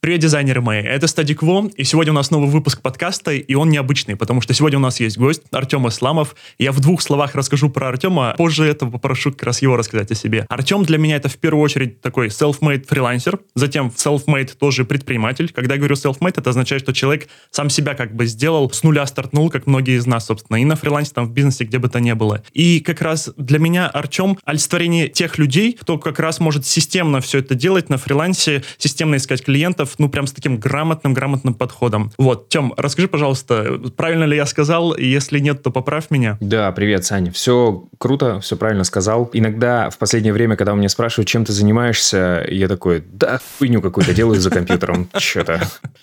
Привет, дизайнеры мои, это Стадик Во, и сегодня у нас новый выпуск подкаста, и он необычный, потому что сегодня у нас есть гость Артем Исламов. Я в двух словах расскажу про Артема, позже этого попрошу как раз его рассказать о себе. Артем для меня это в первую очередь такой self-made фрилансер, затем self-made тоже предприниматель. Когда я говорю self-made, это означает, что человек сам себя как бы сделал, с нуля стартнул, как многие из нас, собственно, и на фрилансе, там, в бизнесе, где бы то ни было. И как раз для меня Артем олицетворение тех людей, кто как раз может системно все это делать на фрилансе, системно искать клиентов, клиентов, ну, прям с таким грамотным, грамотным подходом. Вот, Тем, расскажи, пожалуйста, правильно ли я сказал? Если нет, то поправь меня. Да, привет, Саня. Все круто, все правильно сказал. Иногда в последнее время, когда у меня спрашивают, чем ты занимаешься, я такой, да, хуйню какую-то делаю за компьютером. Что-то.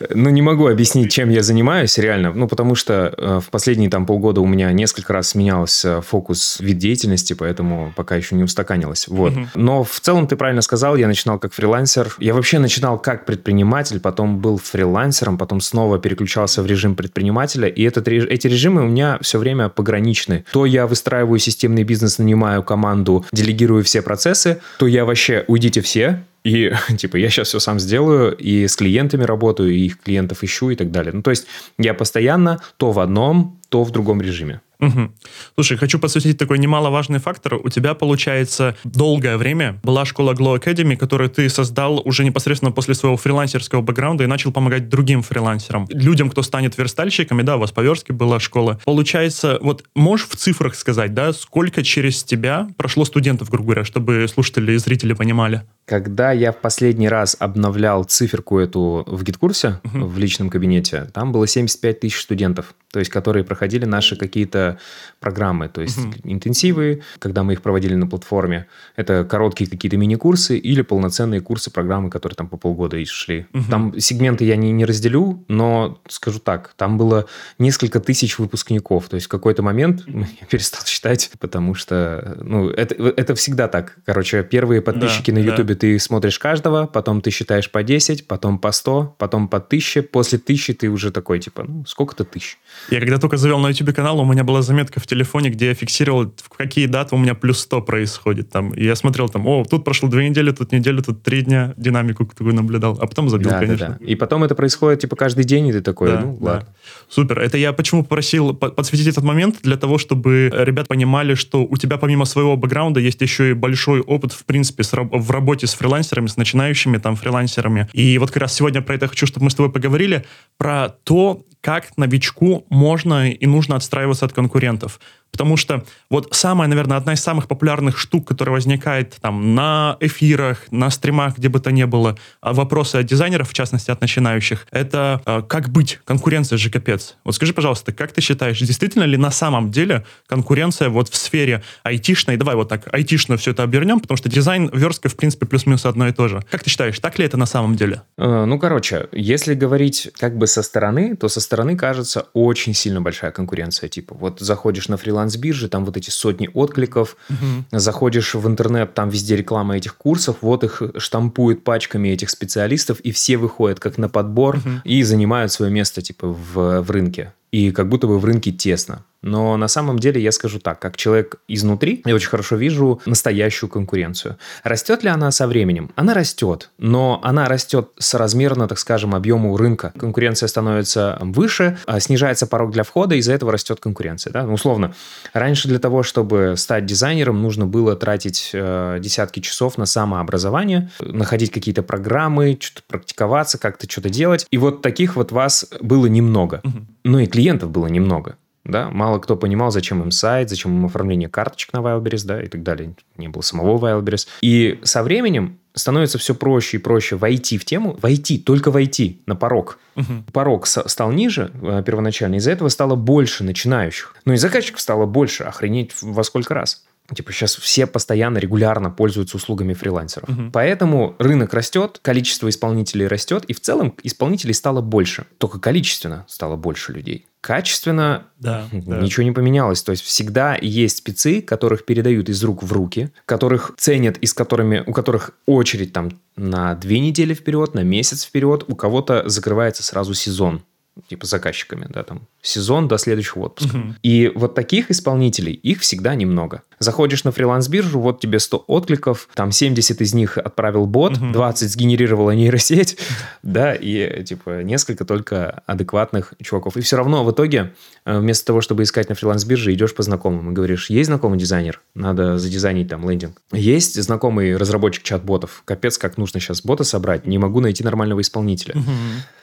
Ну, не могу объяснить, чем я занимаюсь, реально. Ну, потому что э, в последние там полгода у меня несколько раз сменялся фокус вид деятельности, поэтому пока еще не устаканилось. Вот. Но в целом ты правильно сказал, я начинал как фрилансер. Я вообще начинал как предприниматель, предприниматель, потом был фрилансером, потом снова переключался в режим предпринимателя. И этот, эти режимы у меня все время пограничны. То я выстраиваю системный бизнес, нанимаю команду, делегирую все процессы, то я вообще уйдите все, и, типа, я сейчас все сам сделаю, и с клиентами работаю, и их клиентов ищу и так далее. Ну, то есть, я постоянно то в одном, то в другом режиме. Угу. Слушай, хочу посвятить такой немаловажный фактор. У тебя, получается, долгое время была школа Glow Academy, которую ты создал уже непосредственно после своего фрилансерского бэкграунда и начал помогать другим фрилансерам. Людям, кто станет верстальщиками, да, у вас по Верске была школа. Получается, вот можешь в цифрах сказать, да, сколько через тебя прошло студентов, грубо говоря, чтобы слушатели и зрители понимали? Когда я в последний раз обновлял циферку эту в гид-курсе, uh-huh. в личном кабинете, там было 75 тысяч студентов, то есть которые проходили наши какие-то программы, то есть uh-huh. интенсивы, когда мы их проводили на платформе. Это короткие какие-то мини-курсы или полноценные курсы программы, которые там по полгода и шли. Uh-huh. Там сегменты я не, не разделю, но скажу так, там было несколько тысяч выпускников, то есть в какой-то момент я перестал считать, потому что ну, это, это всегда так. Короче, первые подписчики да, на YouTube ты смотришь каждого, потом ты считаешь по 10, потом по 100, потом по 1000. После 1000 ты уже такой, типа, ну, сколько-то тысяч. Я когда только завел на YouTube канал, у меня была заметка в телефоне, где я фиксировал, в какие даты у меня плюс 100 происходит. Там. И я смотрел там, о, тут прошло две недели, тут неделя, тут три дня, динамику такую наблюдал. А потом забил, да, конечно. Да, да. И потом это происходит, типа, каждый день, и ты такой, да, ну, да. ладно. Супер. Это я почему попросил подсветить этот момент, для того, чтобы ребят понимали, что у тебя помимо своего бэкграунда есть еще и большой опыт, в принципе, в работе с фрилансерами, с начинающими там фрилансерами. И вот как раз сегодня про это хочу, чтобы мы с тобой поговорили, про то, как новичку можно и нужно отстраиваться от конкурентов. Потому что вот самая, наверное, одна из самых популярных штук, которая возникает там на эфирах, на стримах, где бы то ни было, а вопросы от дизайнеров, в частности, от начинающих, это э, как быть? Конкуренция же капец. Вот скажи, пожалуйста, как ты считаешь, действительно ли на самом деле конкуренция вот в сфере айтишной, давай вот так, айтишно все это обернем, потому что дизайн, верстка, в принципе, плюс-минус одно и то же. Как ты считаешь, так ли это на самом деле? Э, ну, короче, если говорить как бы со стороны, то со стороны кажется очень сильно большая конкуренция. Типа, вот заходишь на фриланс фриланс-бирже, там вот эти сотни откликов, угу. заходишь в интернет, там везде реклама этих курсов, вот их штампуют пачками этих специалистов, и все выходят как на подбор угу. и занимают свое место типа в, в рынке. И как будто бы в рынке тесно. Но на самом деле я скажу так, как человек изнутри, я очень хорошо вижу настоящую конкуренцию. Растет ли она со временем? Она растет, но она растет соразмерно, так скажем, объему рынка. Конкуренция становится выше, а снижается порог для входа, из-за этого растет конкуренция. Да? Ну, условно, раньше для того, чтобы стать дизайнером, нужно было тратить э, десятки часов на самообразование, находить какие-то программы, что-то практиковаться, как-то что-то делать. И вот таких вот вас было немного. Угу. Ну и клиентов было немного. Да, мало кто понимал, зачем им сайт, зачем им оформление карточек на Wildberries, да, и так далее. Не было самого Wildberries. И со временем становится все проще и проще войти в тему, войти, только войти на порог. Угу. Порог стал ниже э, первоначально, из-за этого стало больше начинающих. Но и заказчиков стало больше, охренеть во сколько раз. Типа сейчас все постоянно, регулярно пользуются услугами фрилансеров. Угу. Поэтому рынок растет, количество исполнителей растет, и в целом исполнителей стало больше. Только количественно стало больше людей. Качественно да, ничего да. не поменялось. То есть всегда есть спецы, которых передают из рук в руки, которых ценят и с которыми, у которых очередь там на две недели вперед, на месяц вперед, у кого-то закрывается сразу сезон типа заказчиками, да, там сезон до следующего отпуска. Угу. И вот таких исполнителей, их всегда немного. Заходишь на фриланс-биржу, вот тебе 100 откликов, там 70 из них отправил бот, угу. 20 сгенерировала нейросеть, да, и типа несколько только адекватных чуваков. И все равно в итоге э, вместо того, чтобы искать на фриланс-бирже, идешь по знакомым и говоришь, есть знакомый дизайнер, надо задизайнить там лендинг. Есть знакомый разработчик чат-ботов, капец, как нужно сейчас бота собрать, не могу найти нормального исполнителя. Угу.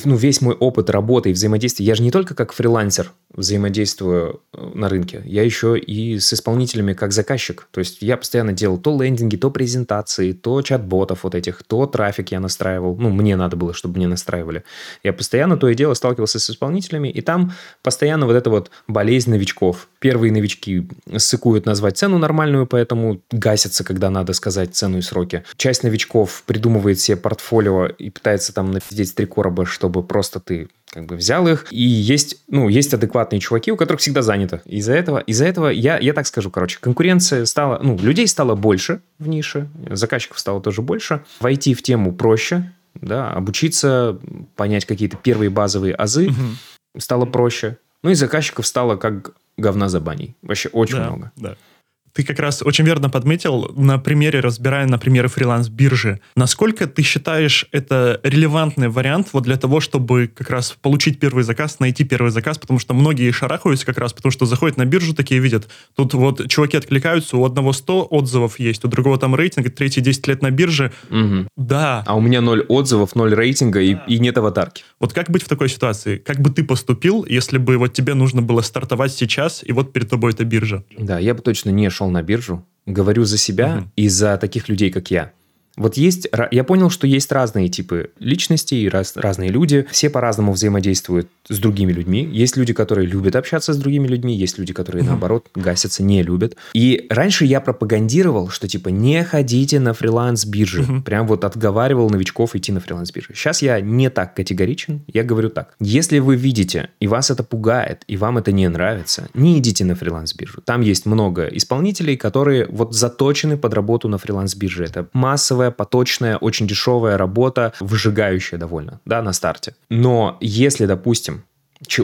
Ну, весь мой опыт работы и взаимодействия, я же не только как фрилансер взаимодействую э, на рынке, я еще и с исполнителями как заказчик. То есть я постоянно делал то лендинги, то презентации, то чат-ботов вот этих, то трафик я настраивал. Ну, мне надо было, чтобы мне настраивали. Я постоянно то и дело сталкивался с исполнителями, и там постоянно вот эта вот болезнь новичков. Первые новички сыкуют назвать цену нормальную, поэтому гасятся, когда надо сказать цену и сроки. Часть новичков придумывает себе портфолио и пытается там напиздеть три короба, чтобы просто ты как бы взял их. И есть, ну, есть адекватные чуваки, у которых всегда занято. Из-за этого, из-за этого я, я так скажу, короче, конкуренция стала, ну, людей стало больше в нише, заказчиков стало тоже больше. Войти в тему проще, да, обучиться, понять какие-то первые базовые азы угу. стало проще. Ну и заказчиков стало как говна за баней. Вообще очень да, много. Да. Ты как раз очень верно подметил, на примере, разбирая на примере фриланс-биржи, насколько ты считаешь это релевантный вариант вот для того, чтобы как раз получить первый заказ, найти первый заказ, потому что многие шарахаются как раз, потому что заходят на биржу, такие видят, тут вот чуваки откликаются, у одного 100 отзывов есть, у другого там рейтинг, третий 10 лет на бирже. Угу. Да. А у меня 0 отзывов, 0 рейтинга да. и, и нет аватарки. Вот как быть в такой ситуации? Как бы ты поступил, если бы вот тебе нужно было стартовать сейчас, и вот перед тобой эта биржа? Да, я бы точно не шел на биржу. Говорю за себя угу. и за таких людей, как я. Вот есть, я понял, что есть разные типы личностей, раз, разные люди, все по-разному взаимодействуют с другими людьми. Есть люди, которые любят общаться с другими людьми, есть люди, которые, наоборот, гасятся, не любят. И раньше я пропагандировал, что, типа, не ходите на фриланс-биржи. Прям вот отговаривал новичков идти на фриланс-биржи. Сейчас я не так категоричен, я говорю так. Если вы видите, и вас это пугает, и вам это не нравится, не идите на фриланс-биржу. Там есть много исполнителей, которые вот заточены под работу на фриланс-бирже. Это массовая, поточная, очень дешевая работа, выжигающая довольно, да, на старте. Но если, допустим,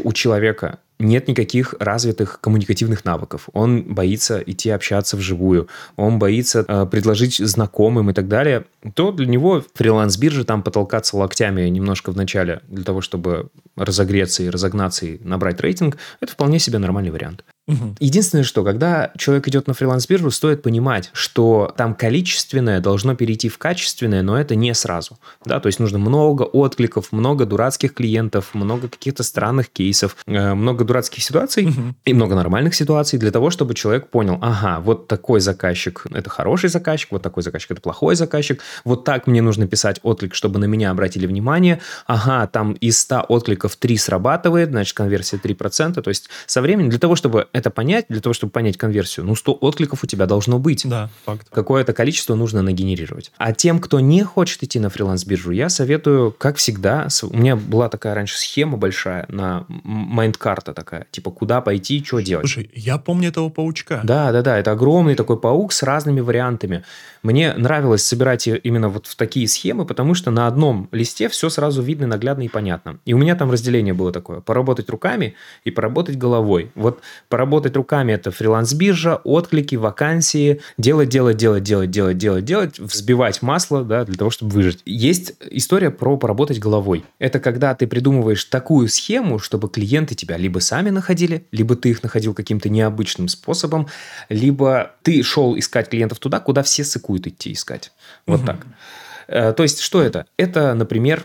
у человека нет никаких развитых коммуникативных навыков. Он боится идти общаться вживую, он боится э, предложить знакомым и так далее, то для него фриланс-биржа там потолкаться локтями немножко в начале для того, чтобы разогреться и разогнаться и набрать рейтинг, это вполне себе нормальный вариант. Угу. Единственное, что когда человек идет на фриланс-биржу, стоит понимать, что там количественное должно перейти в качественное, но это не сразу. Да? То есть нужно много откликов, много дурацких клиентов, много каких-то странных кейсов, э, много дурацких ситуаций угу. и много нормальных ситуаций для того, чтобы человек понял, ага, вот такой заказчик – это хороший заказчик, вот такой заказчик – это плохой заказчик, вот так мне нужно писать отклик, чтобы на меня обратили внимание, ага, там из 100 откликов 3 срабатывает, значит, конверсия 3%, то есть со временем для того, чтобы это понять, для того, чтобы понять конверсию, ну, 100 откликов у тебя должно быть. Да, факт. Какое-то количество нужно нагенерировать. А тем, кто не хочет идти на фриланс-биржу, я советую, как всегда, у меня была такая раньше схема большая на майнд-карта такая, типа, куда пойти, что делать. Слушай, я помню этого паучка. Да, да, да, это огромный такой паук с разными вариантами. Мне нравилось собирать именно вот в такие схемы, потому что на одном листе все сразу видно, наглядно и понятно. И у меня там разделение было такое. Поработать руками и поработать головой. Вот поработать руками – это фриланс-биржа, отклики, вакансии, делать, делать, делать, делать, делать, делать, делать, взбивать масло, да, для того, чтобы выжить. Есть история про поработать головой. Это когда ты придумываешь такую схему, чтобы клиенты тебя либо сами находили, либо ты их находил каким-то необычным способом, либо ты шел искать клиентов туда, куда все сыкуют идти искать. Вот угу. так. Э, то есть, что это? Это, например,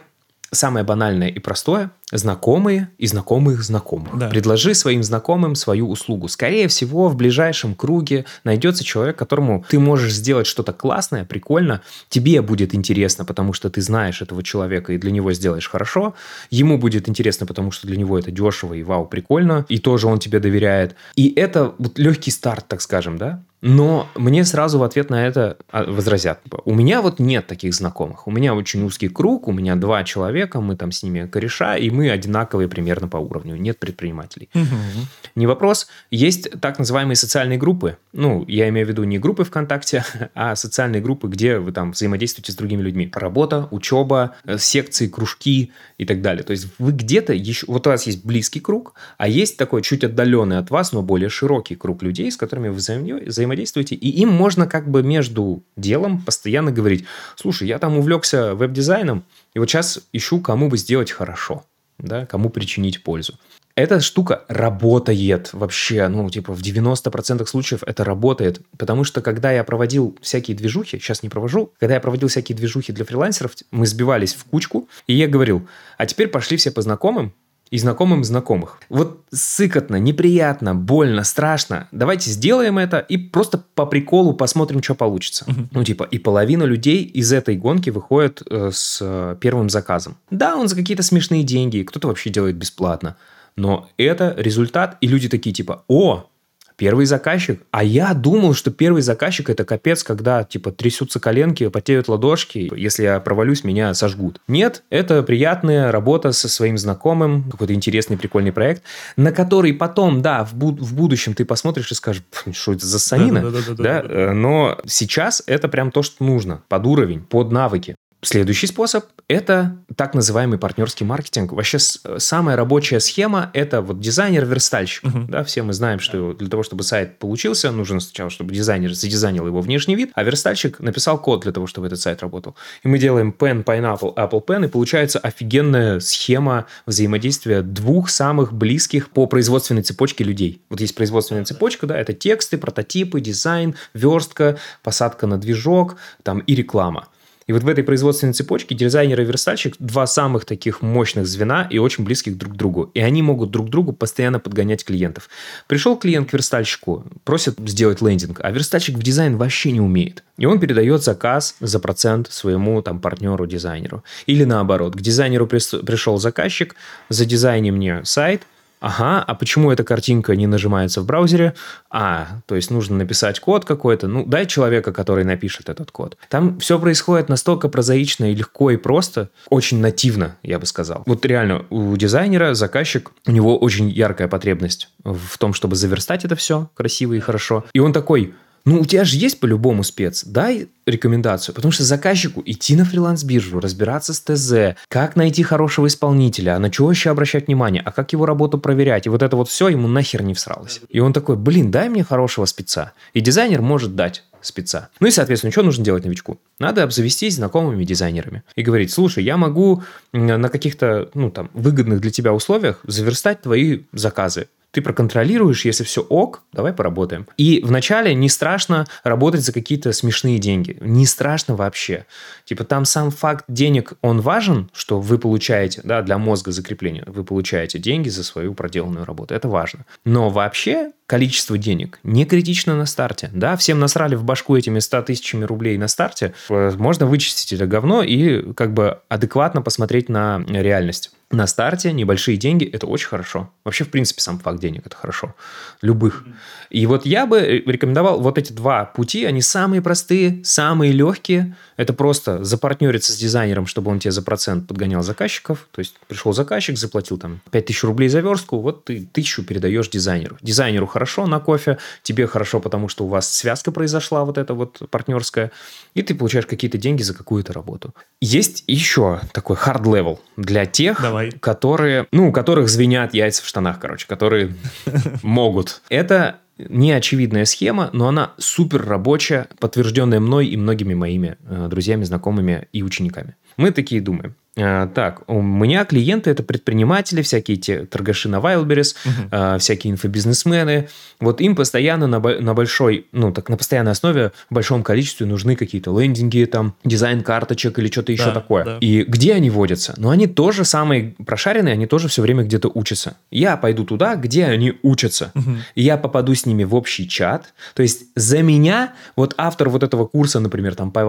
самое банальное и простое – знакомые и знакомых знакомых. Да. Предложи своим знакомым свою услугу. Скорее всего, в ближайшем круге найдется человек, которому ты можешь сделать что-то классное, прикольно, тебе будет интересно, потому что ты знаешь этого человека и для него сделаешь хорошо, ему будет интересно, потому что для него это дешево и вау, прикольно, и тоже он тебе доверяет. И это вот легкий старт, так скажем, да? Но мне сразу в ответ на это а, возразят. У меня вот нет таких знакомых. У меня очень узкий круг, у меня два человека, мы там с ними кореша, и мы мы одинаковые примерно по уровню, нет предпринимателей. Мгм. Не вопрос. Есть так называемые социальные группы. Ну, я имею в виду не группы ВКонтакте, а социальные группы, где вы там взаимодействуете с другими людьми. Работа, учеба, э, секции, кружки и так далее. То есть вы где-то еще... Вот у вас есть близкий круг, а есть такой чуть отдаленный от вас, но более широкий круг людей, с которыми вы взаимодей- взаимодействуете, и им можно как бы между делом постоянно говорить, слушай, я там увлекся веб-дизайном, и вот сейчас ищу, кому бы сделать хорошо, да, кому причинить пользу. Эта штука работает вообще, ну, типа в 90% случаев это работает, потому что когда я проводил всякие движухи, сейчас не провожу, когда я проводил всякие движухи для фрилансеров, мы сбивались в кучку, и я говорил, а теперь пошли все по знакомым, и знакомым знакомых. Вот сыкотно, неприятно, больно, страшно. Давайте сделаем это и просто по приколу посмотрим, что получится. Ну, типа, и половина людей из этой гонки выходит э, с э, первым заказом. Да, он за какие-то смешные деньги, кто-то вообще делает бесплатно. Но это результат, и люди такие типа, о, Первый заказчик. А я думал, что первый заказчик это капец, когда типа трясутся коленки, потеют ладошки. Если я провалюсь, меня сожгут. Нет, это приятная работа со своим знакомым, какой-то интересный, прикольный проект, на который потом, да, в, буд- в будущем ты посмотришь и скажешь, «Пф, что это за санина. Да-да-да-да-да. Да, э, но сейчас это прям то, что нужно. Под уровень, под навыки. Следующий способ – это так называемый партнерский маркетинг. Вообще с- самая рабочая схема – это вот дизайнер-верстальщик. Мгм. Да, все мы знаем, что для того, чтобы сайт получился, нужно сначала, чтобы дизайнер задизайнил его внешний вид, а верстальщик написал код для того, чтобы этот сайт работал. И мы делаем Pen, Pineapple, Apple Pen, и получается офигенная схема взаимодействия двух самых близких по производственной цепочке людей. Вот есть производственная цепочка, да, это тексты, прототипы, дизайн, верстка, посадка на движок там, и реклама. И вот в этой производственной цепочке дизайнер и верстальщик – два самых таких мощных звена и очень близких друг к другу. И они могут друг другу постоянно подгонять клиентов. Пришел клиент к верстальщику, просит сделать лендинг, а верстальщик в дизайн вообще не умеет. И он передает заказ за процент своему там партнеру-дизайнеру. Или наоборот, к дизайнеру пришел заказчик, задизайни мне сайт, Ага, а почему эта картинка не нажимается в браузере? А, то есть нужно написать код какой-то. Ну, дай человека, который напишет этот код. Там все происходит настолько прозаично и легко и просто, очень нативно, я бы сказал. Вот реально, у дизайнера заказчик, у него очень яркая потребность в том, чтобы заверстать это все красиво и хорошо. И он такой, ну, у тебя же есть по-любому спец, дай рекомендацию. Потому что заказчику идти на фриланс-биржу, разбираться с ТЗ, как найти хорошего исполнителя, на чего еще обращать внимание, а как его работу проверять. И вот это вот все ему нахер не всралось. И он такой, блин, дай мне хорошего спеца. И дизайнер может дать спеца. Ну и, соответственно, что нужно делать новичку? Надо обзавестись знакомыми дизайнерами и говорить, слушай, я могу на каких-то, ну, там, выгодных для тебя условиях заверстать твои заказы. Ты проконтролируешь, если все ок, давай поработаем. И вначале не страшно работать за какие-то смешные деньги. Не страшно вообще. Типа там сам факт денег, он важен, что вы получаете, да, для мозга закрепления, вы получаете деньги за свою проделанную работу. Это важно. Но вообще количество денег не критично на старте. Да, всем насрали в башку этими 100 тысячами рублей на старте. Можно вычистить это говно и как бы адекватно посмотреть на реальность. На старте небольшие деньги – это очень хорошо. Вообще, в принципе, сам факт денег – это хорошо. Любых. И вот я бы рекомендовал вот эти два пути, они самые простые, самые легкие. Это просто запартнериться с дизайнером, чтобы он тебе за процент подгонял заказчиков. То есть пришел заказчик, заплатил там 5000 рублей за верстку, вот ты тысячу передаешь дизайнеру. Дизайнеру хорошо на кофе, тебе хорошо, потому что у вас связка произошла вот эта вот партнерская, и ты получаешь какие-то деньги за какую-то работу. Есть еще такой hard level для тех, Давай. Которые, ну, у которых звенят яйца в штанах, короче, которые могут. Это неочевидная схема, но она супер рабочая, подтвержденная мной и многими моими э, друзьями, знакомыми и учениками. Мы такие думаем. э, так, у меня клиенты это предприниматели, всякие те торгаши на Wildberries, э, всякие инфобизнесмены. Вот им постоянно на, на большой, ну так на постоянной основе в большом количестве нужны какие-то лендинги, там дизайн карточек или что-то еще Да, такое. да. И где они водятся? Ну, они тоже самые прошаренные, они тоже все время где-то учатся. Я пойду туда, где они учатся. И я попаду с ними в общий чат. То есть за меня, вот автор вот этого курса, например, там, по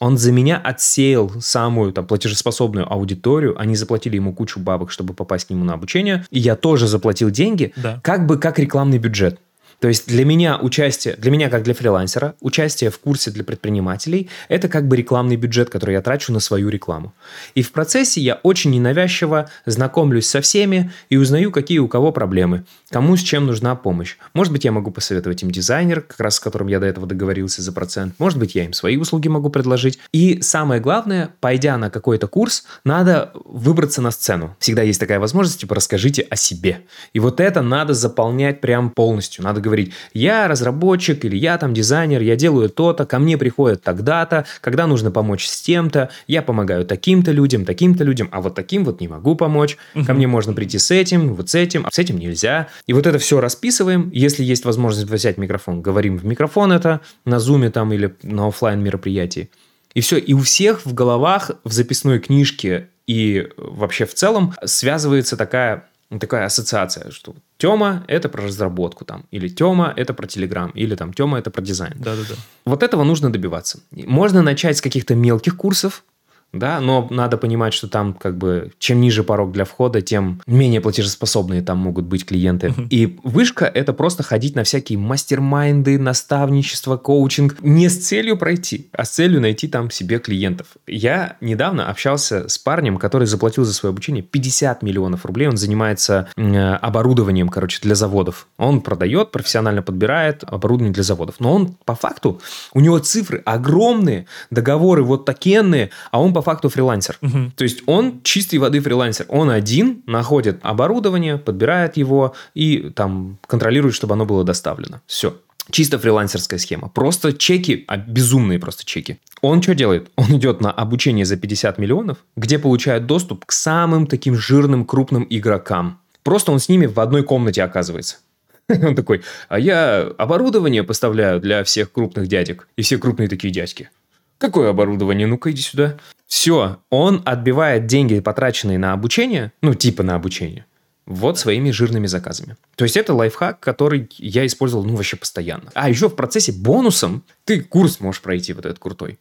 он за меня отсеял самую там платежеспособную аудиторию. Они заплатили ему кучу бабок, чтобы попасть к нему на обучение. И я тоже заплатил деньги, Да. как бы как рекламный бюджет. То есть для меня участие, для меня как для фрилансера, участие в курсе для предпринимателей – это как бы рекламный бюджет, который я трачу на свою рекламу. И в процессе я очень ненавязчиво знакомлюсь со всеми и узнаю, какие у кого проблемы, кому с чем нужна помощь. Может быть, я могу посоветовать им дизайнер, как раз с которым я до этого договорился за процент. Может быть, я им свои услуги могу предложить. И самое главное, пойдя на какой-то курс, надо выбраться на сцену. Всегда есть такая возможность, типа, расскажите о себе. И вот это надо заполнять прям полностью. Надо говорить, я разработчик или я там дизайнер, я делаю то-то, ко мне приходят тогда-то, когда нужно помочь с тем-то, я помогаю таким-то людям, таким-то людям, а вот таким вот не могу помочь. Ко мне можно прийти с этим, вот с этим, а с этим нельзя. И вот это все расписываем. Если есть возможность взять микрофон, говорим в микрофон это на зуме там или на офлайн мероприятии. И все. И у всех в головах, в записной книжке и вообще в целом связывается такая такая ассоциация, что Тема – это про разработку там, или Тема – это про Телеграм, или там Тема – это про дизайн. Да-да-да. Вот этого нужно добиваться. Можно начать с каких-то мелких курсов, да, но надо понимать, что там как бы чем ниже порог для входа, тем менее платежеспособные там могут быть клиенты. Uh-huh. И вышка – это просто ходить на всякие мастер-майнды, наставничество, коучинг, не с целью пройти, а с целью найти там себе клиентов. Я недавно общался с парнем, который заплатил за свое обучение 50 миллионов рублей, он занимается э, оборудованием, короче, для заводов. Он продает, профессионально подбирает оборудование для заводов. Но он по факту, у него цифры огромные, договоры вот такенные, а он по факту фрилансер. Угу. То есть он чистой воды фрилансер. Он один находит оборудование, подбирает его и там контролирует, чтобы оно было доставлено. Все. Чисто фрилансерская схема. Просто чеки, а безумные просто чеки. Он что делает? Он идет на обучение за 50 миллионов, где получает доступ к самым таким жирным крупным игрокам. Просто он с ними в одной комнате оказывается. Он такой, а я оборудование поставляю для всех крупных дядек. И все крупные такие дядьки. Какое оборудование? Ну-ка иди сюда. Все, он отбивает деньги, потраченные на обучение, ну, типа на обучение, вот своими жирными заказами. То есть это лайфхак, который я использовал, ну, вообще постоянно. А еще в процессе бонусом ты курс можешь пройти вот этот крутой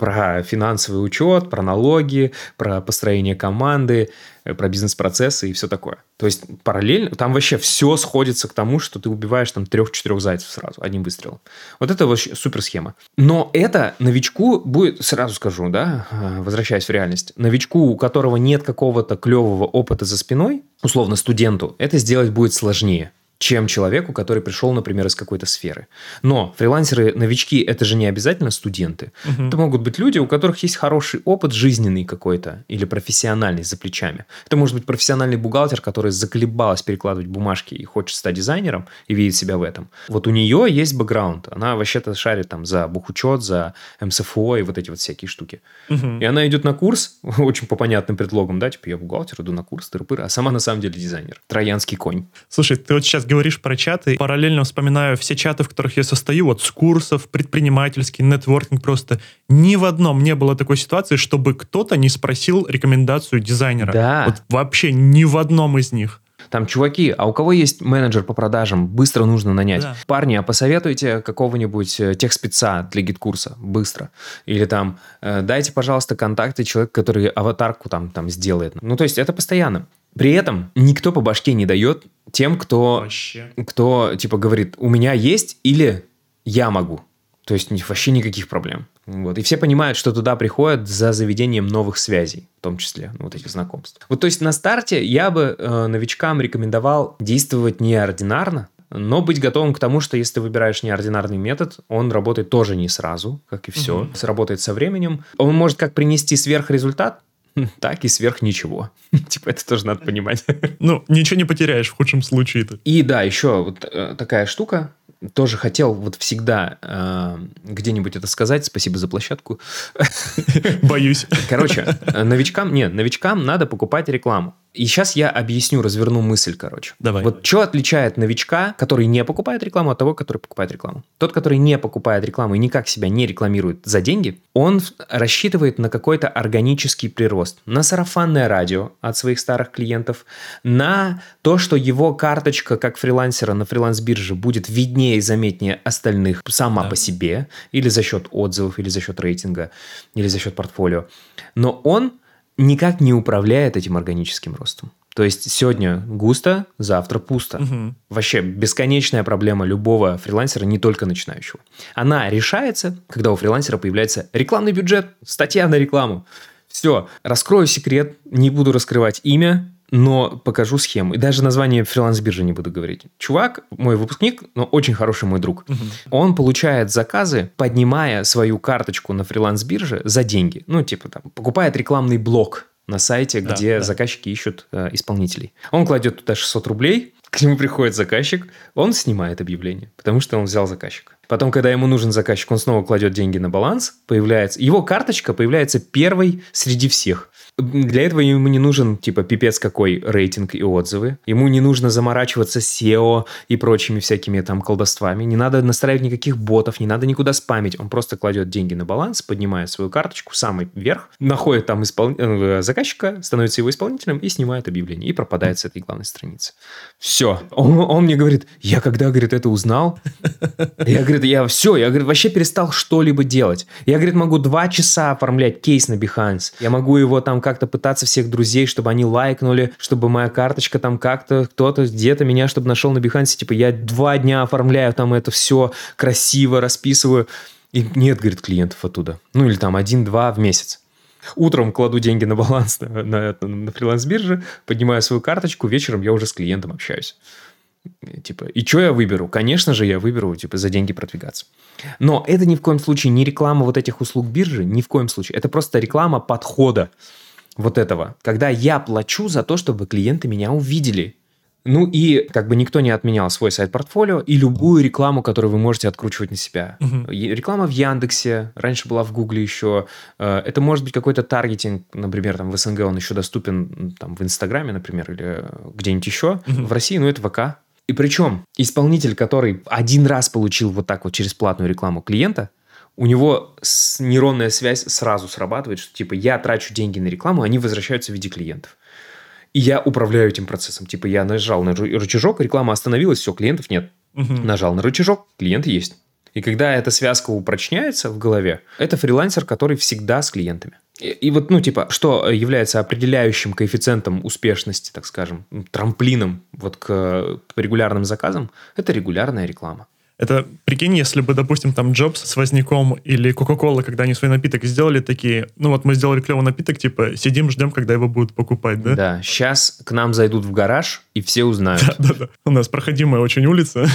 про финансовый учет, про налоги, про построение команды, э, про бизнес-процессы и все такое. То есть параллельно, там вообще все сходится к тому, что ты убиваешь там трех-четырех зайцев сразу, одним выстрелом. Вот это вообще супер схема. Но это новичку будет, сразу скажу, да, э, возвращаясь в реальность, новичку, у которого нет какого-то клевого опыта за спиной, условно студенту, это сделать будет сложнее чем человеку, который пришел, например, из какой-то сферы. Но фрилансеры-новички – это же не обязательно студенты. Угу. Это могут быть люди, у которых есть хороший опыт жизненный какой-то или профессиональный за плечами. Это может быть профессиональный бухгалтер, который заколебалась перекладывать бумажки и хочет стать дизайнером и видит себя в этом. Вот у нее есть бэкграунд. Она вообще-то шарит там за бухучет, за МСФО и вот эти вот всякие штуки. Угу. И она идет на курс, очень по понятным предлогам, да, типа я бухгалтер, иду на курс, тыры а сама на самом деле дизайнер. Троянский конь. Слушай, ты вот сейчас говоришь про чаты, параллельно вспоминаю все чаты, в которых я состою, вот с курсов, предпринимательский, нетворкинг просто. Ни в одном не было такой ситуации, чтобы кто-то не спросил рекомендацию дизайнера. Да. Вот вообще ни в одном из них. Там, чуваки, а у кого есть менеджер по продажам? Быстро нужно нанять. Да. Парни, а посоветуйте какого-нибудь э, техспеца для GetCourse а. Быстро. Или там, э, дайте, пожалуйста, контакты человека, который аватарку там, там сделает. Ну, то есть, это постоянно. При этом никто по башке не дает тем, кто, вообще. кто типа говорит, у меня есть или я могу. То есть вообще никаких проблем. Вот. И все понимают, что туда приходят за заведением новых связей, в том числе, ну, вот этих знакомств. Вот то есть на старте я бы э, новичкам рекомендовал действовать неординарно, но быть готовым к тому, что если ты выбираешь неординарный метод, он работает тоже не сразу, как и все. Угу. Сработает со временем. Он может как принести сверхрезультат, так и сверх ничего. типа это тоже надо понимать. ну, ничего не потеряешь в худшем случае-то. И да, еще вот э, такая штука. Тоже хотел вот всегда э, где-нибудь это сказать. Спасибо за площадку. Боюсь. Короче, новичкам, нет, новичкам надо покупать рекламу. И сейчас я объясню, разверну мысль, короче. Давай. Вот что отличает новичка, который не покупает рекламу, от того, который покупает рекламу. Тот, который не покупает рекламу и никак себя не рекламирует за деньги, он рассчитывает на какой-то органический прирост. На сарафанное радио от своих старых клиентов, на то, что его карточка как фрилансера на фриланс-бирже будет виднее и заметнее остальных сама да. по себе, или за счет отзывов, или за счет рейтинга, или за счет портфолио. Но он никак не управляет этим органическим ростом. То есть сегодня густо, завтра пусто. Мгм. Вообще бесконечная проблема любого фрилансера, не только начинающего. Она решается, когда у фрилансера появляется рекламный бюджет, статья на рекламу. Все, раскрою секрет, не буду раскрывать имя, но покажу схему. И даже название фриланс-биржи не буду говорить. Чувак, мой выпускник, но очень хороший мой друг. Он получает заказы, поднимая свою карточку на фриланс-бирже за деньги. Ну, типа там, покупает рекламный блок на сайте, Да, где да. заказчики ищут э, исполнителей. Он кладет туда 600 рублей, к нему приходит заказчик, он снимает объявление, потому что он взял заказчика. Потом, когда ему нужен заказчик, он снова кладет деньги на баланс, появляется... Его карточка появляется первой среди всех. Для этого ему не нужен, типа, пипец какой рейтинг и отзывы. Ему не нужно заморачиваться SEO и прочими всякими там колдовствами. Не надо настраивать никаких ботов, не надо никуда спамить. Он просто кладет деньги на баланс, поднимает свою карточку самый верх, находит там испол- э, заказчика, становится его исполнителем и снимает объявление. И пропадает с этой главной страницы. Все. Он, он мне говорит, я когда, говорит, это узнал, я, говорит, я все, я, говорит, вообще перестал что-либо делать. Я, говорит, могу два часа оформлять кейс на Behance. Я могу его там как-то пытаться всех друзей, чтобы они лайкнули, чтобы моя карточка там как-то, кто-то где-то меня, чтобы нашел на Behance. Типа я два дня оформляю там это все красиво, расписываю. И нет, говорит, клиентов оттуда. Ну или там один-два в месяц. Утром кладу деньги на баланс на, на, на фриланс-бирже, поднимаю свою карточку, вечером я уже с клиентом общаюсь. Типа, и что я выберу? Конечно же, я выберу, типа, за деньги продвигаться. Но это ни в коем случае не реклама вот этих услуг биржи, ни в коем случае. Это просто реклама подхода вот этого. Когда я плачу за то, чтобы клиенты меня увидели. Ну и как бы никто не отменял свой сайт-портфолио и любую рекламу, которую вы можете откручивать на себя. И Реклама в Яндексе, раньше была в Гугле еще. Э, Это может быть какой-то таргетинг, например, там в СНГ он еще доступен там в Инстаграме, например, или где-нибудь еще. Мгм. В России, ну это ВК. И причем исполнитель, который один раз получил вот так вот через платную рекламу клиента, у него нейронная связь сразу срабатывает, что типа я трачу деньги на рекламу, они возвращаются в виде клиентов. И я управляю этим процессом. Типа я нажал на рычажок, реклама остановилась, все, клиентов нет. Мгм. Нажал на рычажок, клиент есть. И когда эта связка упрочняется в голове, это фрилансер, который всегда с клиентами. И, и вот, ну, типа, что является определяющим коэффициентом успешности, так скажем, трамплином вот к э, регулярным заказам, это регулярная реклама. Это, прикинь, если бы, допустим, там Джобс с Возняком или Кока-Кола, когда они свой напиток сделали, такие, ну вот мы сделали клевый напиток, типа, сидим, ждем, когда его будут покупать, да? Да, сейчас к нам зайдут в гараж, и все узнают. Да-да. У нас проходимая очень улица.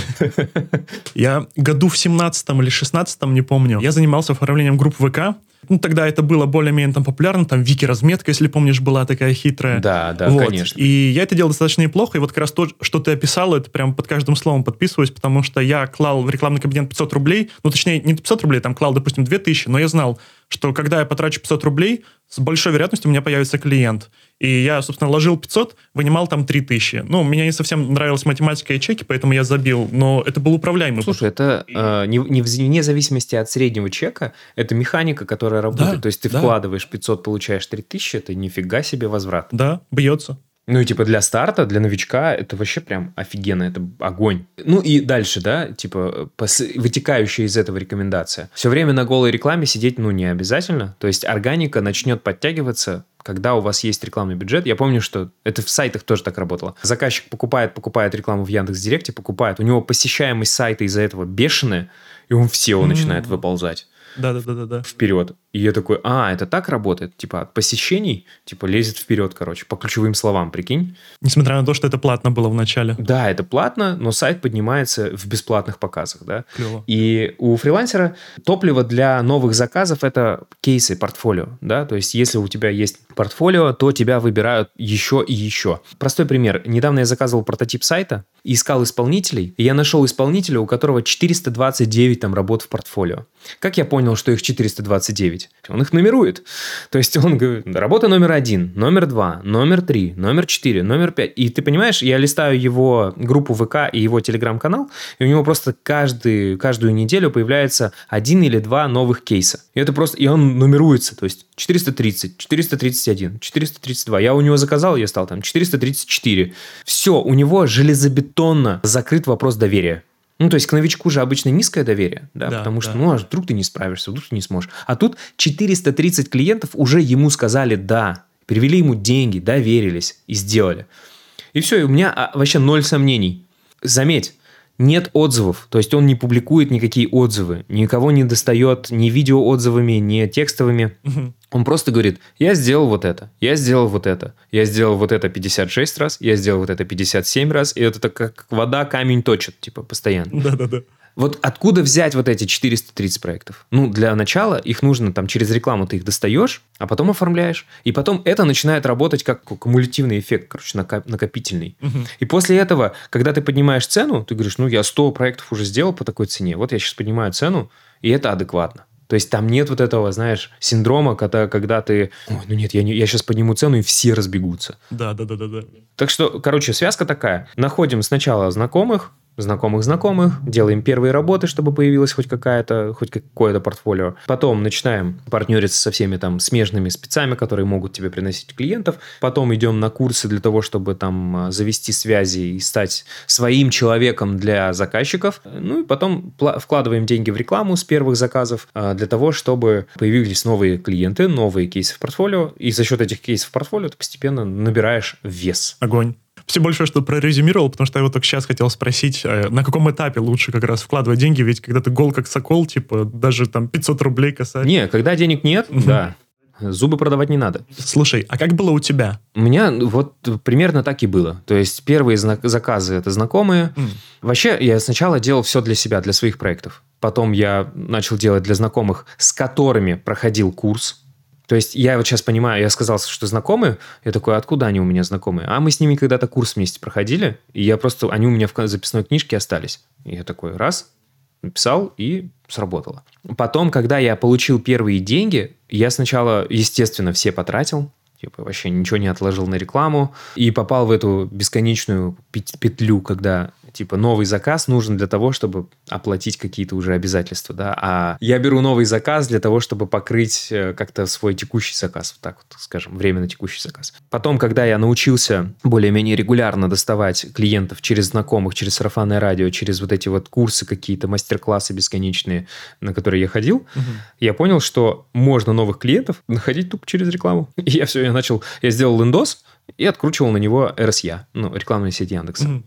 Я году в 17 или 16 не помню, я занимался оформлением групп ВК. Ну, тогда это было более-менее там популярно, там Вики-разметка, если помнишь, была такая хитрая. Да, да, Вот. конечно. И я это делал достаточно неплохо, и вот как раз то, что ты описал, это прям под каждым словом подписываюсь, потому что я клал в рекламный кабинет 500 рублей, ну, точнее, не 500 рублей, там клал, допустим, 2000, но я знал, что когда я потрачу 500 рублей, с большой вероятностью у меня появится клиент. И я, собственно, ложил 500, вынимал там 3000. Ну, мне не совсем нравилась математика и чеки, поэтому я забил, но это был управляемый. Слушай, это э, не, не вне зависимости от среднего чека, это механика, которая работает. Да, То есть ты да. вкладываешь 500, получаешь 3000, это нифига себе возврат. Да, бьется. Ну и типа для старта, для новичка это вообще прям офигенно, это огонь. Ну и дальше, да, типа вытекающая из этого рекомендация. Все время на голой рекламе сидеть, ну, не обязательно. То есть органика начнет подтягиваться, когда у вас есть рекламный бюджет. Я помню, что это в сайтах тоже так работало. Заказчик покупает, покупает рекламу в Яндекс.Директе, покупает. У него посещаемость сайта из-за этого бешеная, и он в SEO начинает выползать Да-да-да-да. вперед. И я такой, а, это так работает? Типа от посещений, типа лезет вперед, короче, по ключевым словам, прикинь. Несмотря на то, что это платно было в начале. Да, это платно, но сайт поднимается в бесплатных показах, да. Клево. И у фрилансера топливо для новых заказов – это кейсы, портфолио, да, то есть если у тебя есть портфолио, то тебя выбирают еще и еще. Простой пример. Недавно я заказывал прототип сайта, искал исполнителей, и я нашел исполнителя, у которого 429 там работ в портфолио. Как я понял, что их 429? Он их нумерует. То есть он говорит, работа номер один, номер два, номер три, номер четыре, номер пять. И ты понимаешь, я листаю его группу ВК и его телеграм-канал, и у него просто каждый, каждую неделю появляется один или два новых кейса. И это просто, и он нумеруется, то есть 430, 431, 432. Я у него заказал, я стал там 434. Все, у него железобетонно закрыт вопрос доверия. Ну, то есть к новичку же обычно низкое доверие, да, Да, потому да. что, ну, а вдруг ты не справишься, вдруг ты не сможешь. А тут 430 клиентов уже ему сказали «да», перевели ему деньги, доверились и сделали. И все, и у меня а, вообще ноль сомнений. Заметь, нет отзывов, то есть он не публикует никакие отзывы, никого не достает ни видео отзывами, ни текстовыми. Угу. Он просто говорит, я сделал вот это, я сделал вот это, я сделал вот это 56 раз, я сделал вот это 57 раз, и это как вода камень точит, типа, постоянно. Да-да-да. Вот откуда взять вот эти 430 проектов? Ну, для начала их нужно там через рекламу ты их достаешь, а потом оформляешь. И потом это начинает работать как кумулятивный эффект, короче, накопительный. Угу. И после этого, когда ты поднимаешь цену, ты говоришь, ну, я 100 проектов уже сделал по такой цене, вот я сейчас поднимаю цену, и это адекватно. То есть там нет вот этого, знаешь, синдрома, когда, когда ты, ой, ну нет, я, не, я сейчас подниму цену, и все разбегутся. Да, да, да, да, да. Так что, короче, связка такая. Находим сначала знакомых, знакомых знакомых, делаем первые работы, чтобы появилась хоть какая-то, хоть какое-то портфолио. Потом начинаем партнериться со всеми там смежными спецами, которые могут тебе приносить клиентов. Потом идем на курсы для того, чтобы там а, завести связи и стать своим человеком для заказчиков. Ну и потом вкладываем деньги в рекламу с первых заказов а, для того, чтобы появились новые клиенты, новые кейсы в портфолио. И за счет этих кейсов в портфолио ты постепенно набираешь вес. Огонь все большое, что прорезюмировал, потому что я вот только сейчас хотел спросить, э, на каком этапе лучше как раз вкладывать деньги, ведь когда ты гол как сокол, типа, даже там 500 рублей касается. Не, когда денег нет, да. Зубы продавать не надо. Слушай, а как было у тебя? У меня вот примерно так и было. То есть первые заказы это знакомые. Mm. Вообще я сначала делал все для себя, для своих проектов. Потом я начал делать для знакомых, с которыми проходил курс. То есть я вот сейчас понимаю, я сказал, что знакомые, я такой, откуда они у меня знакомые? А мы с ними когда-то курс вместе проходили, и я просто, они у меня в записной книжке остались. И я такой, раз, написал, и сработало. Потом, когда я получил первые деньги, я сначала, естественно, все потратил, типа вообще ничего не отложил на рекламу, и попал в эту бесконечную петлю, когда типа новый заказ нужен для того, чтобы оплатить какие-то уже обязательства, да, а я беру новый заказ для того, чтобы покрыть э, как-то свой текущий заказ, вот так вот, скажем, временно текущий заказ. Потом, когда я научился более-менее регулярно доставать клиентов через знакомых, через сарафанное радио, через вот эти вот курсы какие-то, мастер-классы бесконечные, на которые я ходил, угу. я понял, что можно новых клиентов находить тупо через рекламу. И я все, я начал, я сделал лендос, и открутивал на него RSA, ну, рекламная сеть Яндекса. Mm-hmm.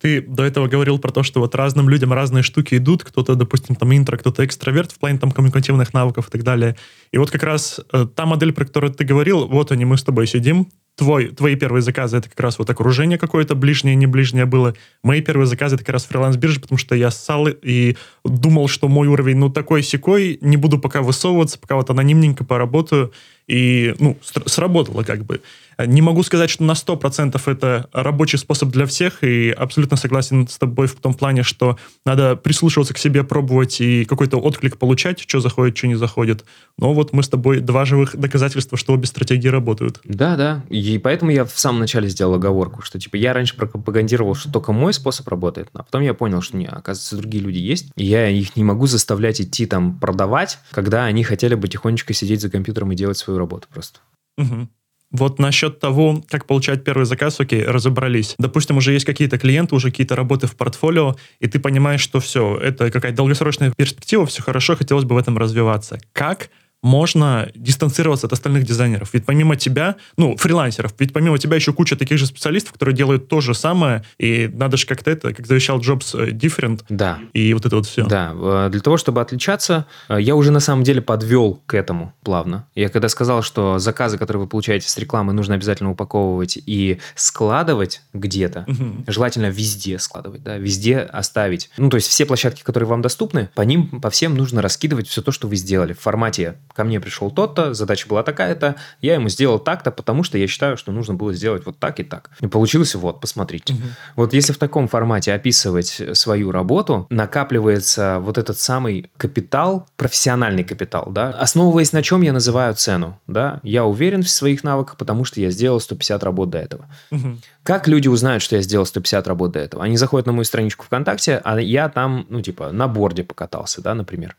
Ты до этого говорил про то, что вот разным людям разные штуки идут, кто-то, допустим, там интро, кто-то экстраверт в плане там коммуникативных навыков и так далее. И вот как раз э, та модель, про которую ты говорил, вот они, мы с тобой сидим, твой, твои первые заказы это как раз вот окружение какое-то, ближнее, не ближнее было. Мои первые заказы это как раз фриланс-биржа, потому что я ссал и думал, что мой уровень, ну, такой-сякой, не буду пока высовываться, пока вот анонимненько поработаю. И, ну, сработало как бы. Не могу сказать, что на 100% это рабочий способ для всех, и абсолютно согласен с тобой в том плане, что надо прислушиваться к себе, пробовать и какой-то отклик получать, что заходит, что не заходит. Но вот мы с тобой два живых доказательства, что обе стратегии работают. Да, да. И поэтому я в самом начале сделал оговорку, что типа я раньше пропагандировал, что только мой способ работает, а потом я понял, что не, оказывается, другие люди есть, и я их не могу заставлять идти там продавать, когда они хотели бы тихонечко сидеть за компьютером и делать свою работу просто. Угу. Вот насчет того, как получать первый заказ, окей, разобрались. Допустим, уже есть какие-то клиенты, уже какие-то работы в портфолио, и ты понимаешь, что все, это какая-то долгосрочная перспектива, все хорошо, хотелось бы в этом развиваться. Как можно дистанцироваться от остальных дизайнеров. Ведь помимо тебя, ну, фрилансеров, ведь помимо тебя еще куча таких же специалистов, которые делают то же самое, и надо же как-то это, как завещал Джобс, э, different. Да. И вот это вот все. Да. Э, для того, чтобы отличаться, э, я уже на самом деле подвел к этому плавно. Я когда сказал, что заказы, которые вы получаете с рекламы, нужно обязательно упаковывать и складывать где-то, угу. желательно везде складывать, да, везде оставить. Ну, то есть все площадки, которые вам доступны, по ним, по всем нужно раскидывать все то, что вы сделали в формате ко мне пришел тот-то, задача была такая-то, я ему сделал так-то, потому что я считаю, что нужно было сделать вот так и так. И получилось вот, посмотрите. Угу. Вот если в таком формате описывать свою работу, накапливается вот этот самый капитал, профессиональный капитал, да, основываясь на чем я называю цену, да, я уверен в своих навыках, потому что я сделал 150 работ до этого. Угу. Как люди узнают, что я сделал 150 работ до этого? Они заходят на мою страничку ВКонтакте, а я там, ну, типа, на борде покатался, да, например.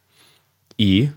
И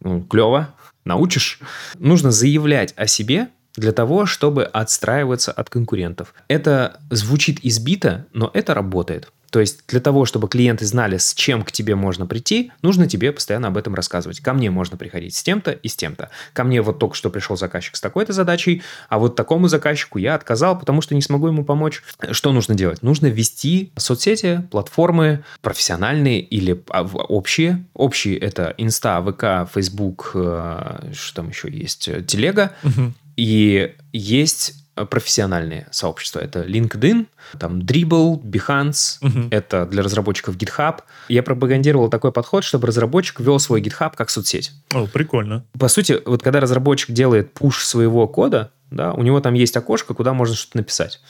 ну, клево, научишь. Нужно заявлять о себе для того, чтобы отстраиваться от конкурентов. Это звучит избито, но это работает. То есть для того, чтобы клиенты знали, с чем к тебе можно прийти, нужно тебе постоянно об этом рассказывать. Ко мне можно приходить с тем-то и с тем-то. Ко мне вот только что пришел заказчик с такой-то задачей, а вот такому заказчику я отказал, потому что не смогу ему помочь. Что нужно делать? Нужно вести соцсети, платформы профессиональные или а, общие. Общие это Инста, ВК, Facebook, э, что там еще есть, Телега. Угу. И есть профессиональные сообщества. Это LinkedIn, там Dribble, Behance, угу. это для разработчиков GitHub. Я пропагандировал такой подход, чтобы разработчик вел свой GitHub как соцсеть. О, прикольно. По сути, вот когда разработчик делает пуш своего кода, да, у него там есть окошко, куда можно что-то написать.